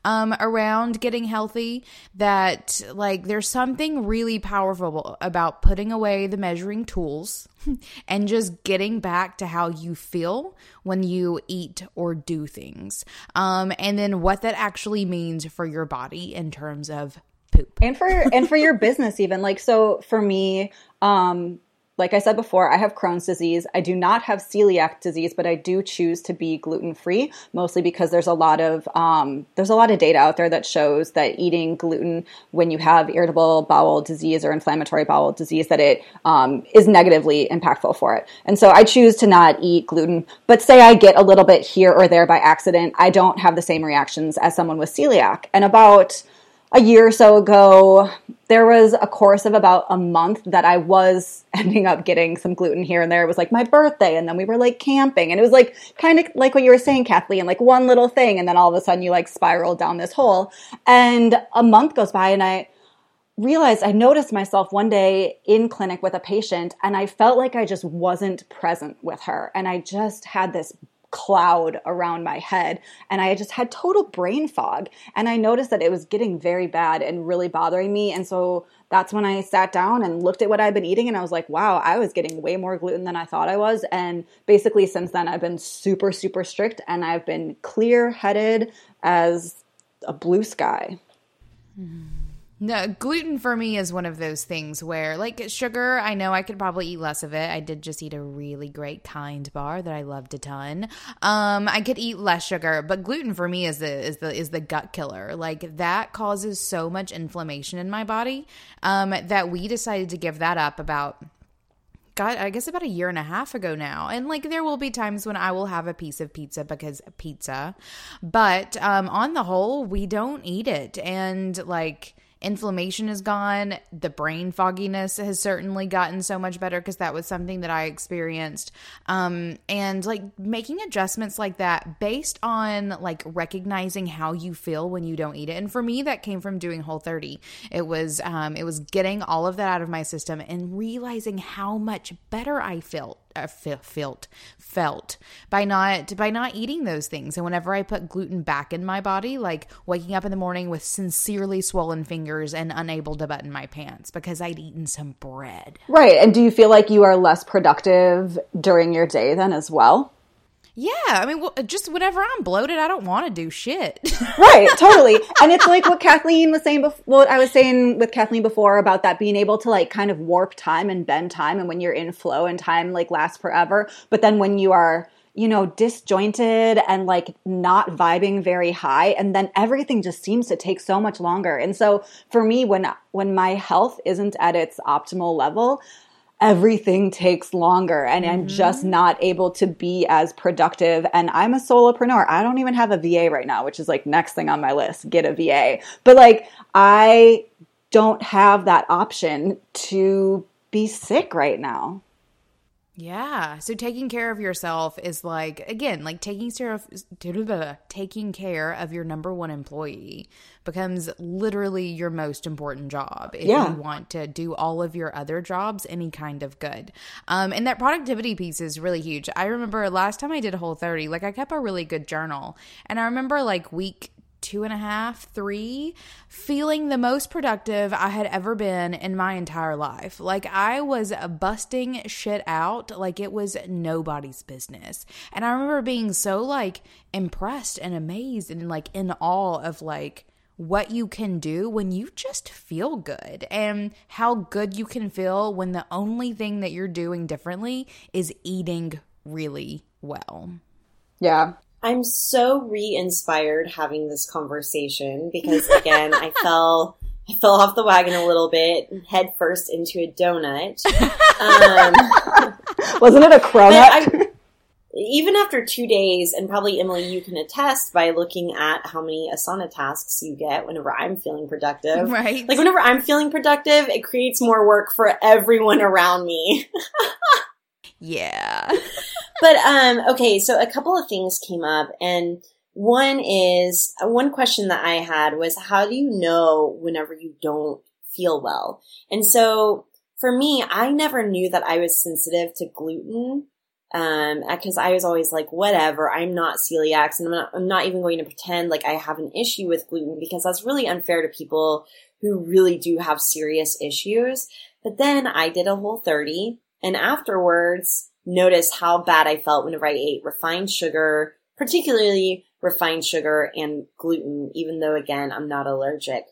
um, around getting healthy that like there's something really powerful about putting away the measuring tools *laughs* and just getting back to how you feel when you eat or do things. Um, and then what that actually means for your body in terms of poop. And for and for your *laughs* business even. Like so for me um like I said before, I have Crohn's disease. I do not have celiac disease, but I do choose to be gluten free, mostly because there's a lot of um, there's a lot of data out there that shows that eating gluten when you have irritable bowel disease or inflammatory bowel disease that it um, is negatively impactful for it. And so I choose to not eat gluten. But say I get a little bit here or there by accident, I don't have the same reactions as someone with celiac. And about a year or so ago, there was a course of about a month that I was *laughs* ending up getting some gluten here and there. It was like my birthday, and then we were like camping, and it was like kind of like what you were saying, Kathleen, like one little thing, and then all of a sudden you like spiral down this hole. And a month goes by, and I realized I noticed myself one day in clinic with a patient, and I felt like I just wasn't present with her, and I just had this cloud around my head and I just had total brain fog and I noticed that it was getting very bad and really bothering me and so that's when I sat down and looked at what I'd been eating and I was like wow I was getting way more gluten than I thought I was and basically since then I've been super super strict and I've been clear headed as a blue sky mm-hmm. No, gluten for me is one of those things where, like sugar, I know I could probably eat less of it. I did just eat a really great kind bar that I loved a ton. Um, I could eat less sugar, but gluten for me is the is the is the gut killer. Like that causes so much inflammation in my body um, that we decided to give that up about God, I guess about a year and a half ago now. And like there will be times when I will have a piece of pizza because pizza. But um on the whole, we don't eat it. And like inflammation is gone. The brain fogginess has certainly gotten so much better because that was something that I experienced. Um, and like making adjustments like that based on like recognizing how you feel when you don't eat it. And for me, that came from doing Whole 30. It was um, it was getting all of that out of my system and realizing how much better I felt uh, felt felt by not by not eating those things. And whenever i put gluten back in my body like waking up in the morning with sincerely swollen fingers and unable to button my pants because i'd eaten some bread. Right. And do you feel like you are less productive during your day then as well yeah, I mean, well, uh, just whenever I'm bloated, I don't want to do shit. *laughs* right, totally. And it's like what Kathleen was saying before, what I was saying with Kathleen before about that being able to like kind of warp time and bend time and when you're in flow and time like lasts forever. But then when you are, you know, disjointed and like not vibing very high and then everything just seems to take so much longer. And so for me when when my health isn't at its optimal level, everything takes longer and mm-hmm. I'm just not able to be as productive. And I'm a solopreneur. I don't even have a VA right now, which is like next thing on my list, get a VA. But like I don't have that option to be sick right now. Yeah. So taking care of yourself is like again, like taking care of *laughs* taking care of your number one employee becomes literally your most important job if yeah. you want to do all of your other jobs any kind of good. Um, and that productivity piece is really huge. I remember last time I did Whole 30, like I kept a really good journal, and I remember like week two and a half, three, feeling the most productive I had ever been in my entire life. Like I was busting shit out like it was nobody's business. And I remember being so like impressed and amazed and like in awe of like what you can do when you just feel good and how good you can feel when the only thing that you're doing differently is eating really well. Yeah. I'm so re inspired having this conversation because, again, I *laughs* fell I fell off the wagon a little bit, head first into a donut. Um, *laughs* Wasn't it a cronut? Even after two days, and probably Emily, you can attest by looking at how many Asana tasks you get whenever I'm feeling productive. Right. Like whenever I'm feeling productive, it creates more work for everyone around me. *laughs* yeah. *laughs* but um okay so a couple of things came up and one is one question that i had was how do you know whenever you don't feel well and so for me i never knew that i was sensitive to gluten um because i was always like whatever i'm not celiac and I'm not, I'm not even going to pretend like i have an issue with gluten because that's really unfair to people who really do have serious issues but then i did a whole 30 and afterwards notice how bad I felt whenever I ate refined sugar, particularly refined sugar and gluten, even though again, I'm not allergic.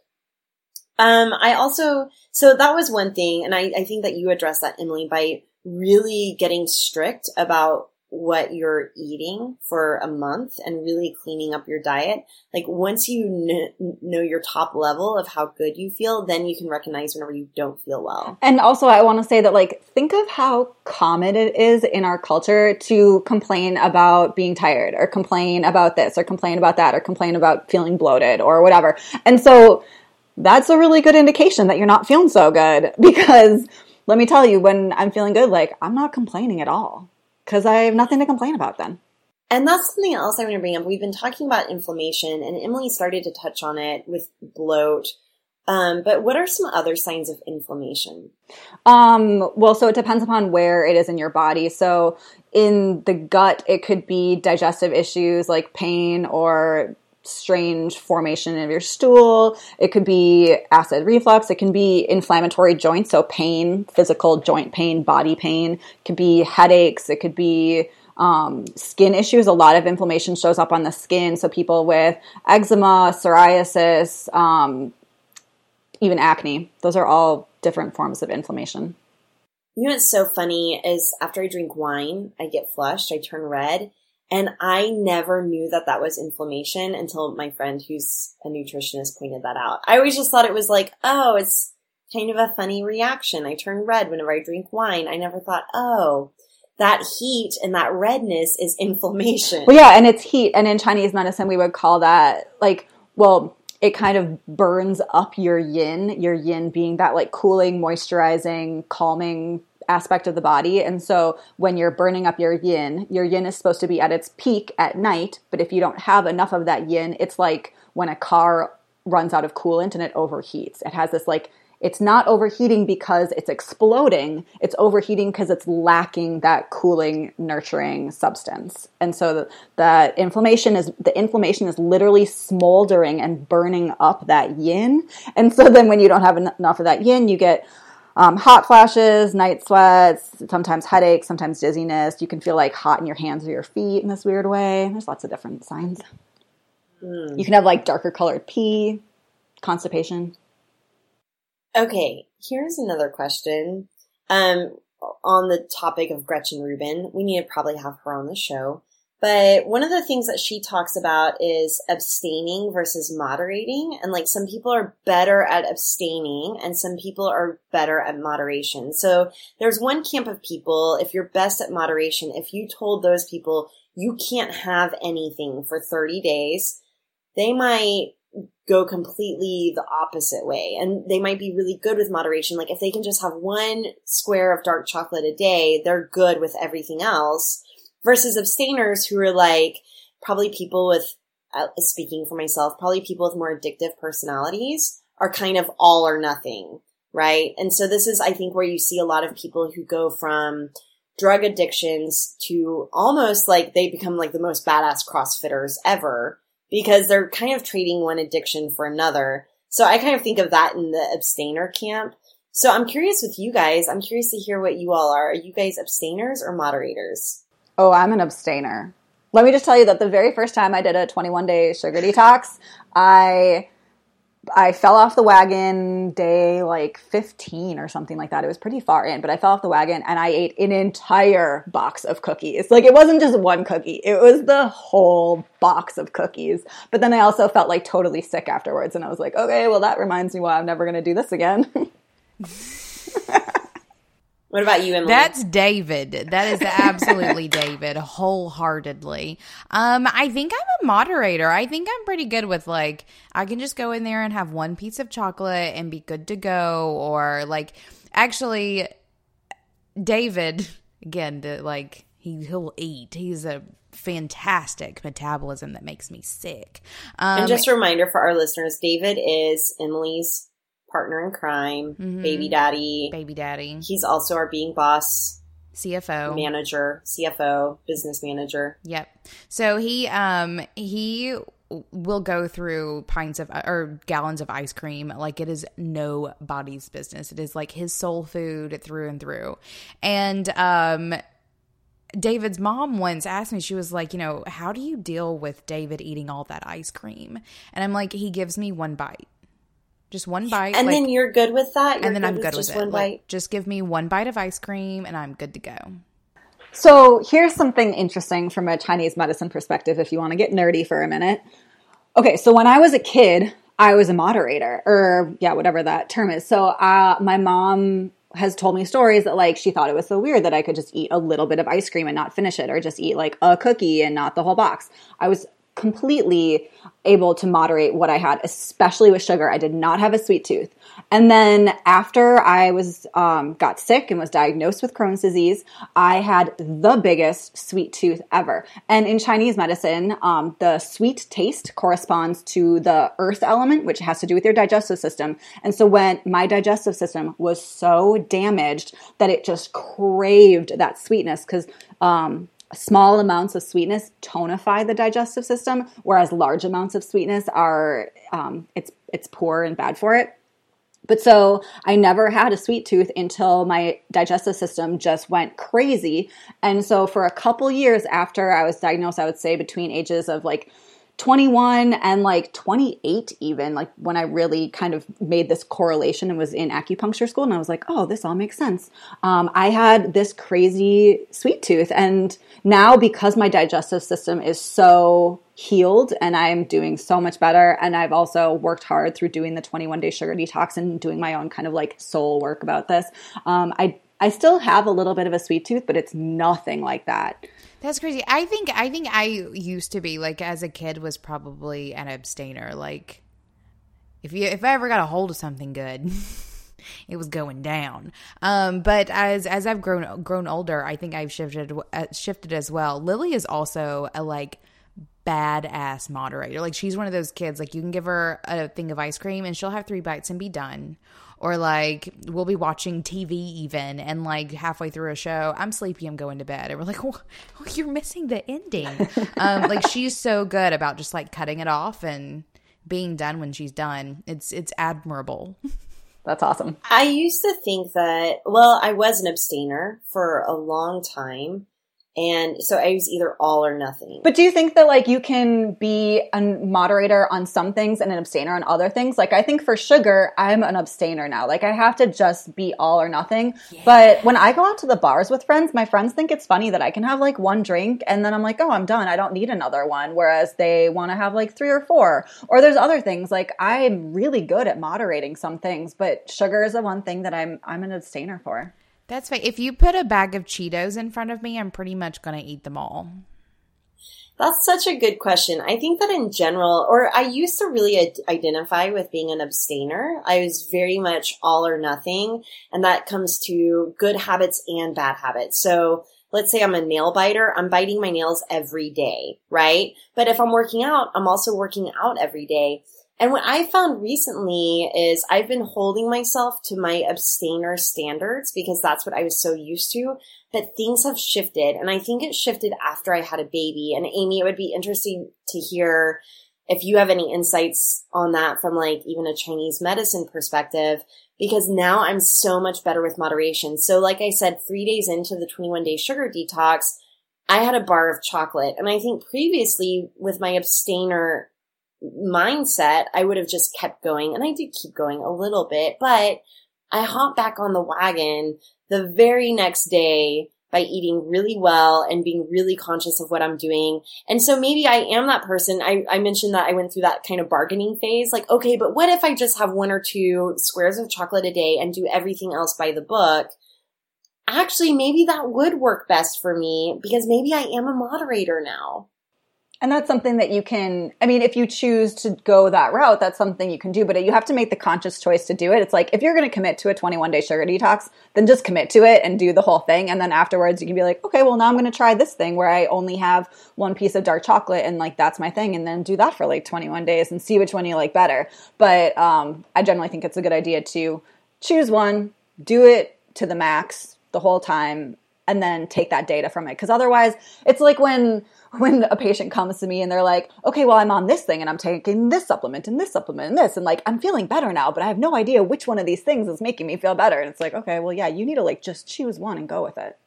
Um, I also, so that was one thing. And I, I think that you addressed that, Emily, by really getting strict about what you're eating for a month and really cleaning up your diet. Like once you kn- know your top level of how good you feel, then you can recognize whenever you don't feel well. And also, I want to say that, like, think of how common it is in our culture to complain about being tired, or complain about this, or complain about that, or complain about feeling bloated, or whatever. And so, that's a really good indication that you're not feeling so good *laughs* because let me tell you, when I'm feeling good, like, I'm not complaining at all because I have nothing to complain about then. And that's something else I want to bring up. We've been talking about inflammation, and Emily started to touch on it with bloat. Um, but what are some other signs of inflammation? Um, well, so it depends upon where it is in your body. So in the gut, it could be digestive issues like pain or strange formation of your stool. It could be acid reflux. It can be inflammatory joints, so pain, physical joint pain, body pain. It could be headaches. It could be um, skin issues. A lot of inflammation shows up on the skin. So people with eczema, psoriasis, um, even acne. Those are all different forms of inflammation. You know what's so funny is after I drink wine, I get flushed, I turn red, and I never knew that that was inflammation until my friend who's a nutritionist pointed that out. I always just thought it was like, oh, it's kind of a funny reaction. I turn red whenever I drink wine. I never thought, oh, that heat and that redness is *laughs* inflammation. Well, yeah, and it's heat. And in Chinese medicine, we would call that like, well, it kind of burns up your yin, your yin being that like cooling, moisturizing, calming aspect of the body. And so when you're burning up your yin, your yin is supposed to be at its peak at night. But if you don't have enough of that yin, it's like when a car runs out of coolant and it overheats. It has this like, it's not overheating because it's exploding. It's overheating because it's lacking that cooling, nurturing substance. And so the, the inflammation is the inflammation is literally smoldering and burning up that yin. And so then when you don't have en- enough of that yin, you get um, hot flashes, night sweats, sometimes headaches, sometimes dizziness. You can feel like hot in your hands or your feet in this weird way. There's lots of different signs. You can have like darker colored pee, constipation. Okay, here's another question. Um, on the topic of Gretchen Rubin, we need to probably have her on the show. But one of the things that she talks about is abstaining versus moderating. And like some people are better at abstaining and some people are better at moderation. So there's one camp of people, if you're best at moderation, if you told those people you can't have anything for 30 days, they might go completely the opposite way. And they might be really good with moderation. Like if they can just have one square of dark chocolate a day, they're good with everything else. Versus abstainers who are like probably people with, uh, speaking for myself, probably people with more addictive personalities are kind of all or nothing, right? And so this is, I think, where you see a lot of people who go from drug addictions to almost like they become like the most badass CrossFitters ever because they're kind of trading one addiction for another. So I kind of think of that in the abstainer camp. So I'm curious with you guys. I'm curious to hear what you all are. Are you guys abstainers or moderators? Oh, I'm an abstainer. Let me just tell you that the very first time I did a 21 day sugar detox, I I fell off the wagon day like 15 or something like that. It was pretty far in, but I fell off the wagon and I ate an entire box of cookies. Like it wasn't just one cookie, it was the whole box of cookies. But then I also felt like totally sick afterwards. And I was like, okay, well, that reminds me why I'm never going to do this again. *laughs* What about you, Emily? That's David. That is absolutely *laughs* David, wholeheartedly. Um, I think I'm a moderator. I think I'm pretty good with like I can just go in there and have one piece of chocolate and be good to go. Or like, actually, David again, the, like he he'll eat. He's a fantastic metabolism that makes me sick. Um, and just a reminder for our listeners, David is Emily's partner in crime, Mhm. baby daddy. baby daddy, He's also our being boss CFO, manager, CFO, business manager. Yep. So he um he will go through pints of or gallons of ice cream like it is nobody's business. It is like his soul food through and through. And um David's mom once asked me, she was like, you know, how do you deal with David eating all that ice cream? And I'm like, he gives me one bite. Just one bite. And like- then you're good with that. You're and then I'm good with just it. one Like, bite. just give me one bite of ice cream and I'm good to go. So here's something interesting from a Chinese medicine perspective, if you want to get nerdy for a minute. Okay, so when I was a kid, I was a moderator, or yeah, whatever that term is. So uh, my mom has told me stories that like she thought it was so weird that I could just eat a little bit of ice cream and not finish it, or just eat like a cookie and not the whole box. I was completely able to moderate what I had, especially with sugar. I did not have a sweet tooth. And then after I was um, got sick and was diagnosed with Crohn's disease, I had the biggest sweet tooth ever. And in Chinese medicine, um, the sweet taste corresponds to the earth element, which has to do with your digestive system. And so when my digestive system was so damaged that it just craved that sweetness, because um, small amounts of sweetness tonify the digestive system, whereas large amounts of sweetness are um, it's it's poor and bad for it. But so I never had a sweet tooth until my digestive system just went crazy. And so for a couple years after I was diagnosed, I would say between ages of like 21 and like 28 even like when i really kind of made this correlation and was in acupuncture school and i was like oh this all makes sense. Um, i had this crazy sweet tooth and now because my digestive system is so healed and i'm doing so much better and i've also worked hard through doing the 21 day sugar detox and doing my own kind of like soul work about this um, i i still have a little bit of a sweet tooth but it's nothing like that That's crazy. I think I think I used to be like as a kid was probably an abstainer. Like if you if I ever got a hold of something good, *laughs* it was going down. Um, but as as I've grown grown older, I think I've shifted uh, shifted as well. Lily is also a like badass moderator. Like she's one of those kids like you can give her a thing of ice cream and she'll have 3 bites and be done. Or like we'll be watching TV even and like halfway through a show, I'm sleepy, I'm going to bed. And we're like, *laughs* oh, you're missing the ending. *laughs* um, like she's so good about just like cutting it off and being done when she's done. It's it's admirable. that's awesome I used to think that, well, I was an abstainer for a long time. And so I was either all or nothing. But do you think that like you can be a moderator on some things and an abstainer on other things? Like I think for sugar, I'm an abstainer now. Like I have to just be all or nothing. But when I go out to the bars with friends, my friends think it's funny that I can have like one drink and then I'm like, "Oh, I'm done. I don't need another one." Whereas they want to have like 3 or 4. Or there's other things like I'm really good at moderating some things, but sugar is the one thing that I'm I'm an abstainer for. That's fine. If you put a bag of Cheetos in front of me, I'm pretty much going to eat them all. That's such a good question. I think that in general, or I used to really ad- identify with being an abstainer. I was very much all or nothing, and that comes to good habits and bad habits. So let's say I'm a nail biter, I'm biting my nails every day, right? But if I'm working out, I'm also working out every day. And what I found recently is I've been holding myself to my abstainer standards because that's what I was so used to. But things have shifted, and I think it shifted after I had a baby. And Amy, it would be interesting to hear if you have any insights on that from like even a Chinese medicine perspective, because now I'm so much better with moderation. So, like I said, three days into the 21 day sugar detox, I had a bar of chocolate. And I think previously with my abstainer mindset, I would have just kept going and I did keep going a little bit, but I hopped back on the wagon the very next day by eating really well and being really conscious of what I'm doing. And so maybe I am that person. I, I mentioned that I went through that kind of bargaining phase. Like, okay, but what if I just have one or two squares of chocolate a day and do everything else by the book? Actually, maybe that would work best for me because maybe I am a moderator now. And that's something that you can, I mean, if you choose to go that route, that's something you can do, but you have to make the conscious choice to do it. It's like, if you're going to commit to a 21 day sugar detox, then just commit to it and do the whole thing. And then afterwards, you can be like, okay, well, now I'm going to try this thing where I only have one piece of dark chocolate and like that's my thing. And then do that for like 21 days and see which one you like better. But um, I generally think it's a good idea to choose one, do it to the max the whole time, and then take that data from it. Because otherwise, it's like when, when a patient comes to me and they're like, okay, well, I'm on this thing and I'm taking this supplement and this supplement and this, and like, I'm feeling better now, but I have no idea which one of these things is making me feel better. And it's like, okay, well, yeah, you need to like just choose one and go with it.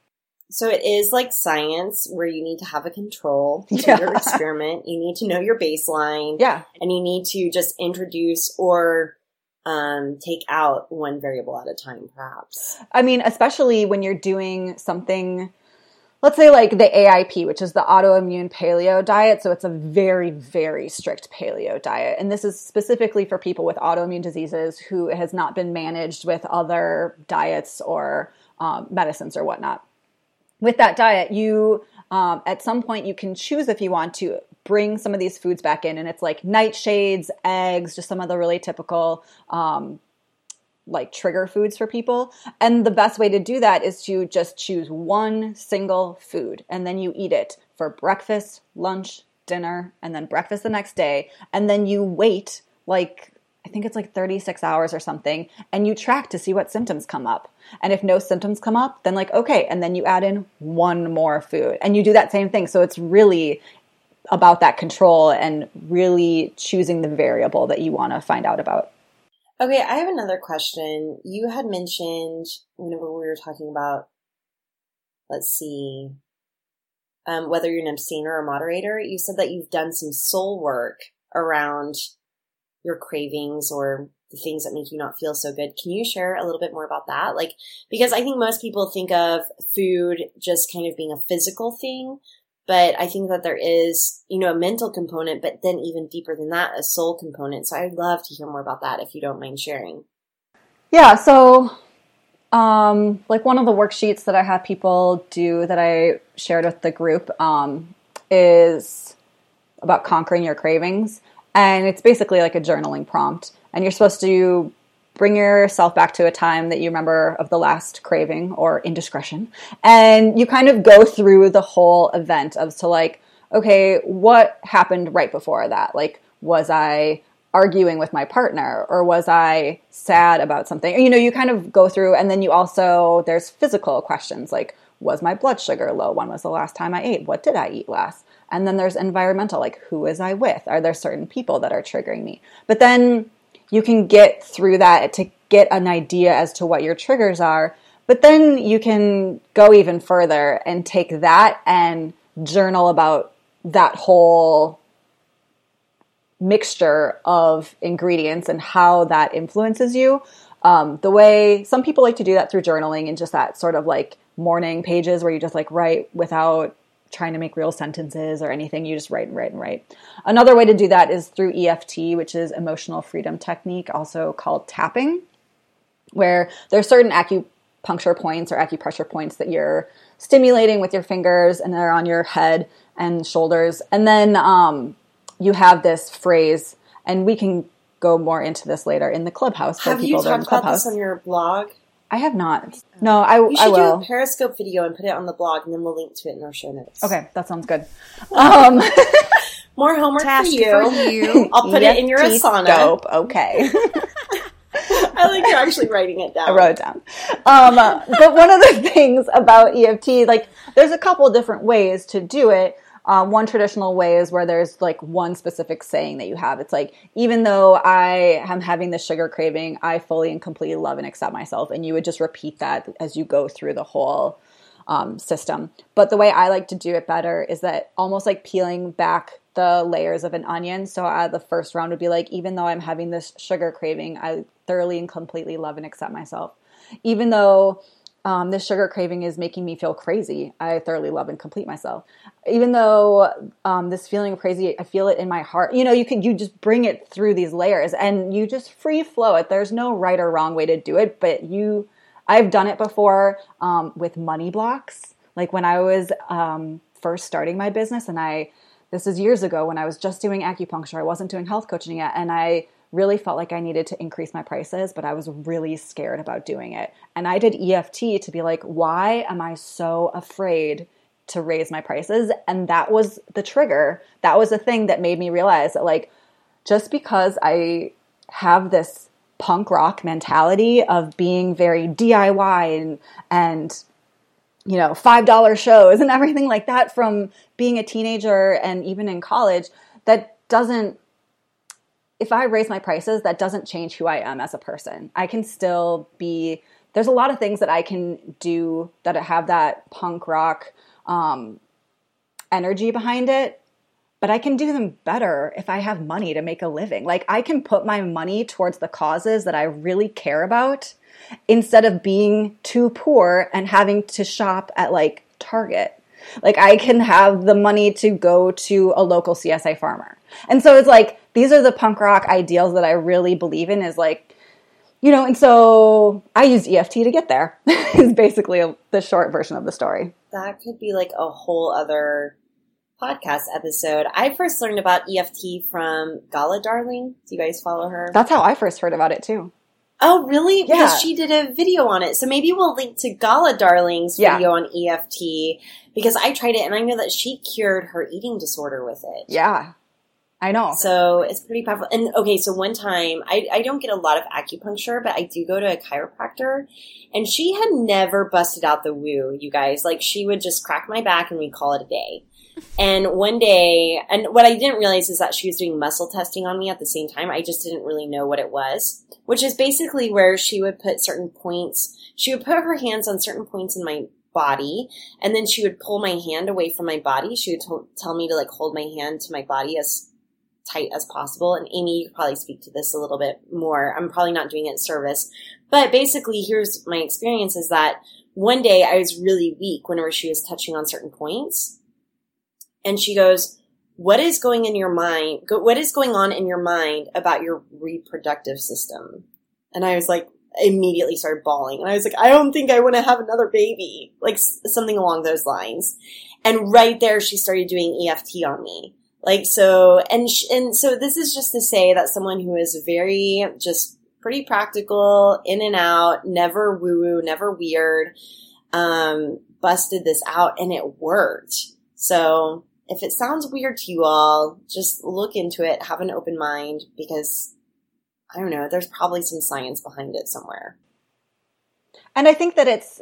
So it is like science where you need to have a control *laughs* to Yeah. your experiment. You need to know your baseline. Yeah. And you need to just introduce or um, take out one variable at a time, perhaps. I mean, especially when you're doing something, let's say like the AIP, which is the autoimmune paleo diet. So it's a very, very strict paleo diet. And this is specifically for people with autoimmune diseases who has not been managed with other diets or um, medicines or whatnot. With that diet, you um, at some point you can choose if you want to bring some of these foods back in, and it's like nightshades, eggs, just some of the really typical um, like trigger foods for people. And the best way to do that is to just choose one single food and then you eat it for breakfast, lunch, dinner, and then breakfast the next day. And then you wait like, I think it's like 36 hours or something, and you track to see what symptoms come up. And if no symptoms come up, then like, okay, and then you add in one more food and you do that same thing. So it's really about that control and really choosing the variable that you want to find out about. Okay, I have another question. You had mentioned whenever we were talking about, let's see, um, whether you're an abstainer or a moderator, you said that you've done some soul work around your cravings or the things that make you not feel so good. Can you share a little bit more about that? Like, because I think most people think of food just kind of being a physical thing, but I think that there is, you know, a mental component, but then even deeper than that, a soul component. So I'd love to hear more about that if you don't mind sharing. Yeah, so um, like one of the worksheets that I have people do that I shared with the group um, is about conquering your cravings. And it's basically like a journaling prompt. And you're supposed to bring yourself back to a time that you remember of the last craving or indiscretion. And you kind of go through the whole event of to like, okay, what happened right before that? Like, was I arguing with my partner or was I sad about something? You know, you kind of go through and then you also, there's physical questions like, was my blood sugar low? When was the last time I ate? What did I eat last? And then there's environmental, like who was I with? Are there certain people that are triggering me? But then you can get through that to get an idea as to what your triggers are. But then you can go even further and take that and journal about that whole mixture of ingredients and how that influences you. Um, the way some people like to do that through journaling and just that sort of like morning pages where you just like write without trying to make real sentences or anything. You just write and write and write. Another way to do that is through EFT, which is emotional freedom technique, also called tapping, where there's certain acupuncture points or acupressure points that you're stimulating with your fingers and they're on your head and shoulders. And then um, you have this phrase, and we can go more into this later in the clubhouse for Have people you that are in talked about clubhouse. this on your blog? I have not. No, I, will. You I should do a Periscope video and put it on the blog, and then we'll link to it in our show notes. Okay, that sounds good. Um, *laughs* More homework Task for you. for you. *laughs* I'll put it in your EFT Asana. Scope. Okay. *laughs* I like you're actually writing it down. I wrote it down. Um, but one of the things about EFT, like, there's a couple different ways to do it. Um, one traditional way is where there's like one specific saying that you have. It's like, even though I am having the sugar craving, I fully and completely love and accept myself. And you would just repeat that as you go through the whole um, system. But the way I like to do it better is that almost like peeling back the layers of an onion. So uh, the first round would be like, even though I'm having this sugar craving, I thoroughly and completely love and accept myself. Even though um, this sugar craving is making me feel crazy, I thoroughly love and complete myself. Even though um, this feeling of crazy, I feel it in my heart. You know, you can you just bring it through these layers and you just free flow it. There's no right or wrong way to do it, but you, I've done it before um, with money blocks. Like when I was um, first starting my business and I this is years ago when I was just doing acupuncture. I wasn't doing health coaching yet. And I really felt like I needed to increase my prices, but I was really scared about doing it. And I did EFT to be like, why am I so afraid to raise my prices? And that was the trigger. That was the thing that made me realize that, like, just because I have this punk rock mentality of being very DIY and, and you know, $5 shows and everything like that from being a teenager and even in college, that doesn't, if I raise my prices, that doesn't change who I am as a person. I can still be, there's a lot of things that I can do that have that punk rock um, energy behind it, but I can do them better if I have money to make a living. Like I can put my money towards the causes that I really care about instead of being too poor and having to shop at like Target. Like I can have the money to go to a local CSA farmer. And so it's like these are the punk rock ideals that I really believe in is like you know, and so I used EFT to get there. *laughs* is basically a, the short version of the story. That could be like a whole other podcast episode. I first learned about EFT from Gala Darling. Do you guys follow her? That's how I first heard about it too. Oh, really? Yeah. Because she did a video on it. So maybe we'll link to Gala Darling's Yeah. video on EFT because I tried it and I know that she cured her eating disorder with it. Yeah. I know. So it's pretty powerful. And okay, so one time, I, I don't get a lot of acupuncture, but I do go to a chiropractor. And she had never busted out the woo, you guys. Like, she would just crack my back and we'd call it a day. And one day, and what I didn't realize is that she was doing muscle testing on me at the same time. I just didn't really know what it was, which is basically where she would put certain points. She would put her hands on certain points in my body, and then she would pull my hand away from my body. She would t- tell me to like hold my hand to my body as tight as possible. And Amy, you could probably speak to this a little bit more. I'm probably not doing it service, but basically, here's my experience: is that one day I was really weak whenever she was touching on certain points, and she goes, "What is going in your mind? What is going on in your mind about your reproductive system?" And I was like, immediately started bawling, and I was like, "I don't think I want to have another baby," like something along those lines. And right there, she started doing EFT on me. Like so, and sh- and so this is just to say that someone who is very just pretty practical, in and out, never woo woo, never weird, um, busted this out, and it worked. So if it sounds weird to you all, just look into it, have an open mind, because I don't know, there's probably some science behind it somewhere. And I think that it's,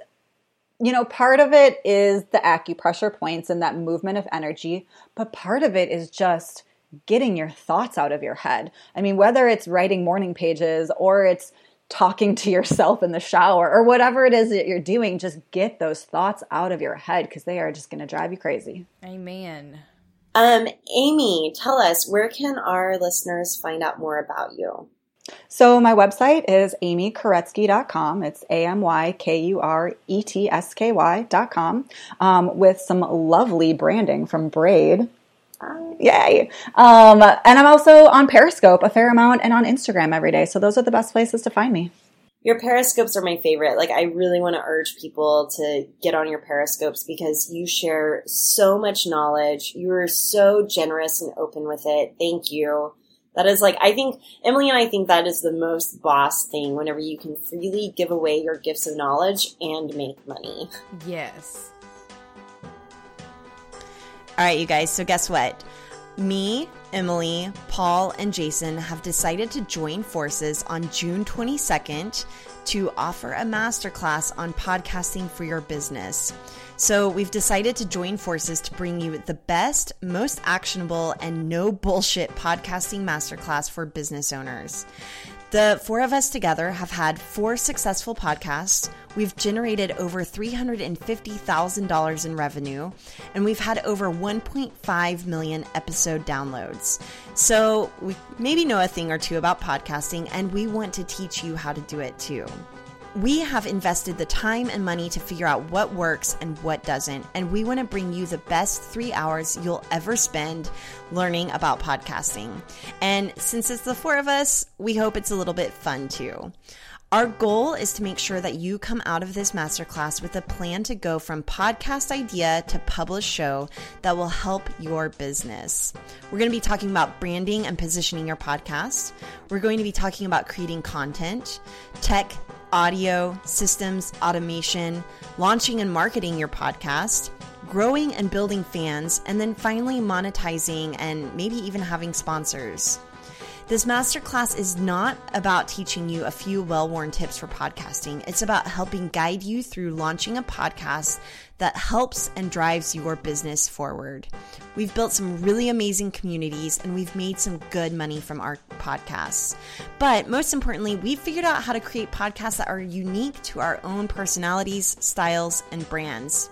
you know, part of it is the acupressure points and that movement of energy, but part of it is just getting your thoughts out of your head. I mean, whether it's writing morning pages or it's talking to yourself in the shower or whatever it is that you're doing, just get those thoughts out of your head because they are just going to drive you crazy. Amen. Um, Amy, tell us where can our listeners find out more about you? So my website is amykuretsky.com. It's A-M-Y-K-U-R-E-T-S-K-Y dot com um, with some lovely branding from Braid. Yay. Um, and I'm also on Periscope a fair amount and on Instagram every day. So those are the best places to find me. Your periscopes are my favorite. Like, I really want to urge people to get on your periscopes because you share so much knowledge. You are so generous and open with it. Thank you. That is like, I think, Emily and I think that is the most boss thing whenever you can freely give away your gifts of knowledge and make money. Yes. All right, you guys. So, guess what? Me, Emily, Paul, and Jason have decided to join forces on June 22nd to offer a masterclass on podcasting for your business. So, we've decided to join forces to bring you the best, most actionable, and no bullshit podcasting masterclass for business owners. The four of us together have had four successful podcasts. We've generated over $350,000 in revenue, and we've had over 1.5 million episode downloads. So we maybe know a thing or two about podcasting, and we want to teach you how to do it too. We have invested the time and money to figure out what works and what doesn't, and we want to bring you the best three hours you'll ever spend learning about podcasting. And since it's the four of us, we hope it's a little bit fun too. Our goal is to make sure that you come out of this masterclass with a plan to go from podcast idea to published show that will help your business. We're going to be talking about branding and positioning your podcast. We're going to be talking about creating content, tech, audio, systems, automation, launching and marketing your podcast, growing and building fans, and then finally monetizing and maybe even having sponsors. This masterclass is not about teaching you a few well worn tips for podcasting. It's about helping guide you through launching a podcast that helps and drives your business forward. We've built some really amazing communities and we've made some good money from our podcasts. But most importantly, we've figured out how to create podcasts that are unique to our own personalities, styles, and brands.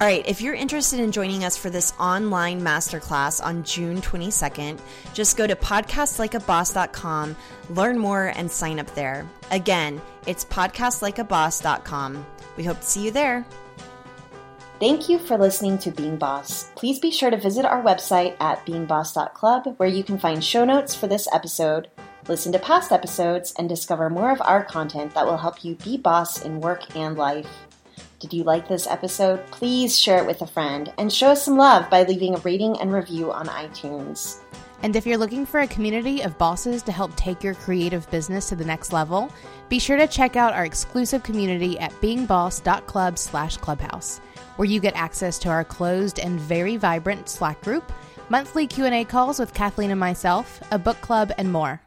All right, if you're interested in joining us for this online masterclass on June 22nd, just go to podcastlikeaboss.com, learn more, and sign up there. Again, it's podcastlikeaboss.com. We hope to see you there. Thank you for listening to Being Boss. Please be sure to visit our website at beingboss.club where you can find show notes for this episode, listen to past episodes, and discover more of our content that will help you be boss in work and life. Did you like this episode? Please share it with a friend and show us some love by leaving a rating and review on iTunes. And if you're looking for a community of bosses to help take your creative business to the next level, be sure to check out our exclusive community at beingboss.club slash clubhouse, where you get access to our closed and very vibrant Slack group, monthly Q&A calls with Kathleen and myself, a book club, and more.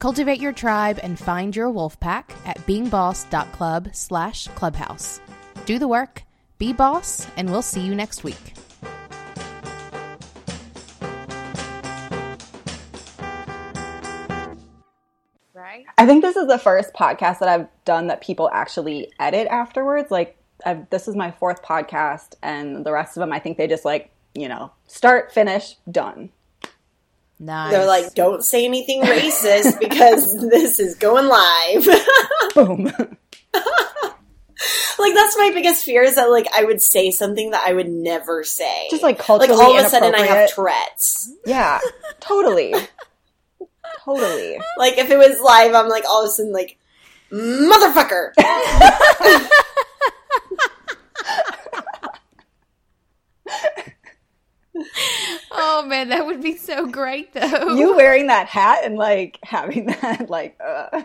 Cultivate your tribe and find your wolf pack at beingboss.club slash clubhouse. Do the work, be boss, and we'll see you next week. I think this is the first podcast that I've done that people actually edit afterwards. Like, I've, this is my fourth podcast, and the rest of them, I think they just like, you know, start, finish, done. Nice. They're like, don't say anything racist *laughs* because this is going live. *laughs* Boom. *laughs* like that's my biggest fear is that like I would say something that I would never say. Just like culturally, like all of a sudden I have. Tourette's. Yeah, totally. totally. Like if it was live, I'm like all of a sudden like motherfucker. Oh man, that would be so great though. You wearing that hat and like having that, like, uh,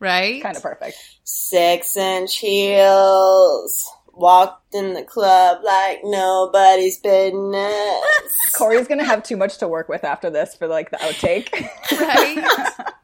right? kind of perfect. Six inch heels. Walked in the club like nobody's business. Corey's gonna have too much to work with after this for like the outtake. right? *laughs*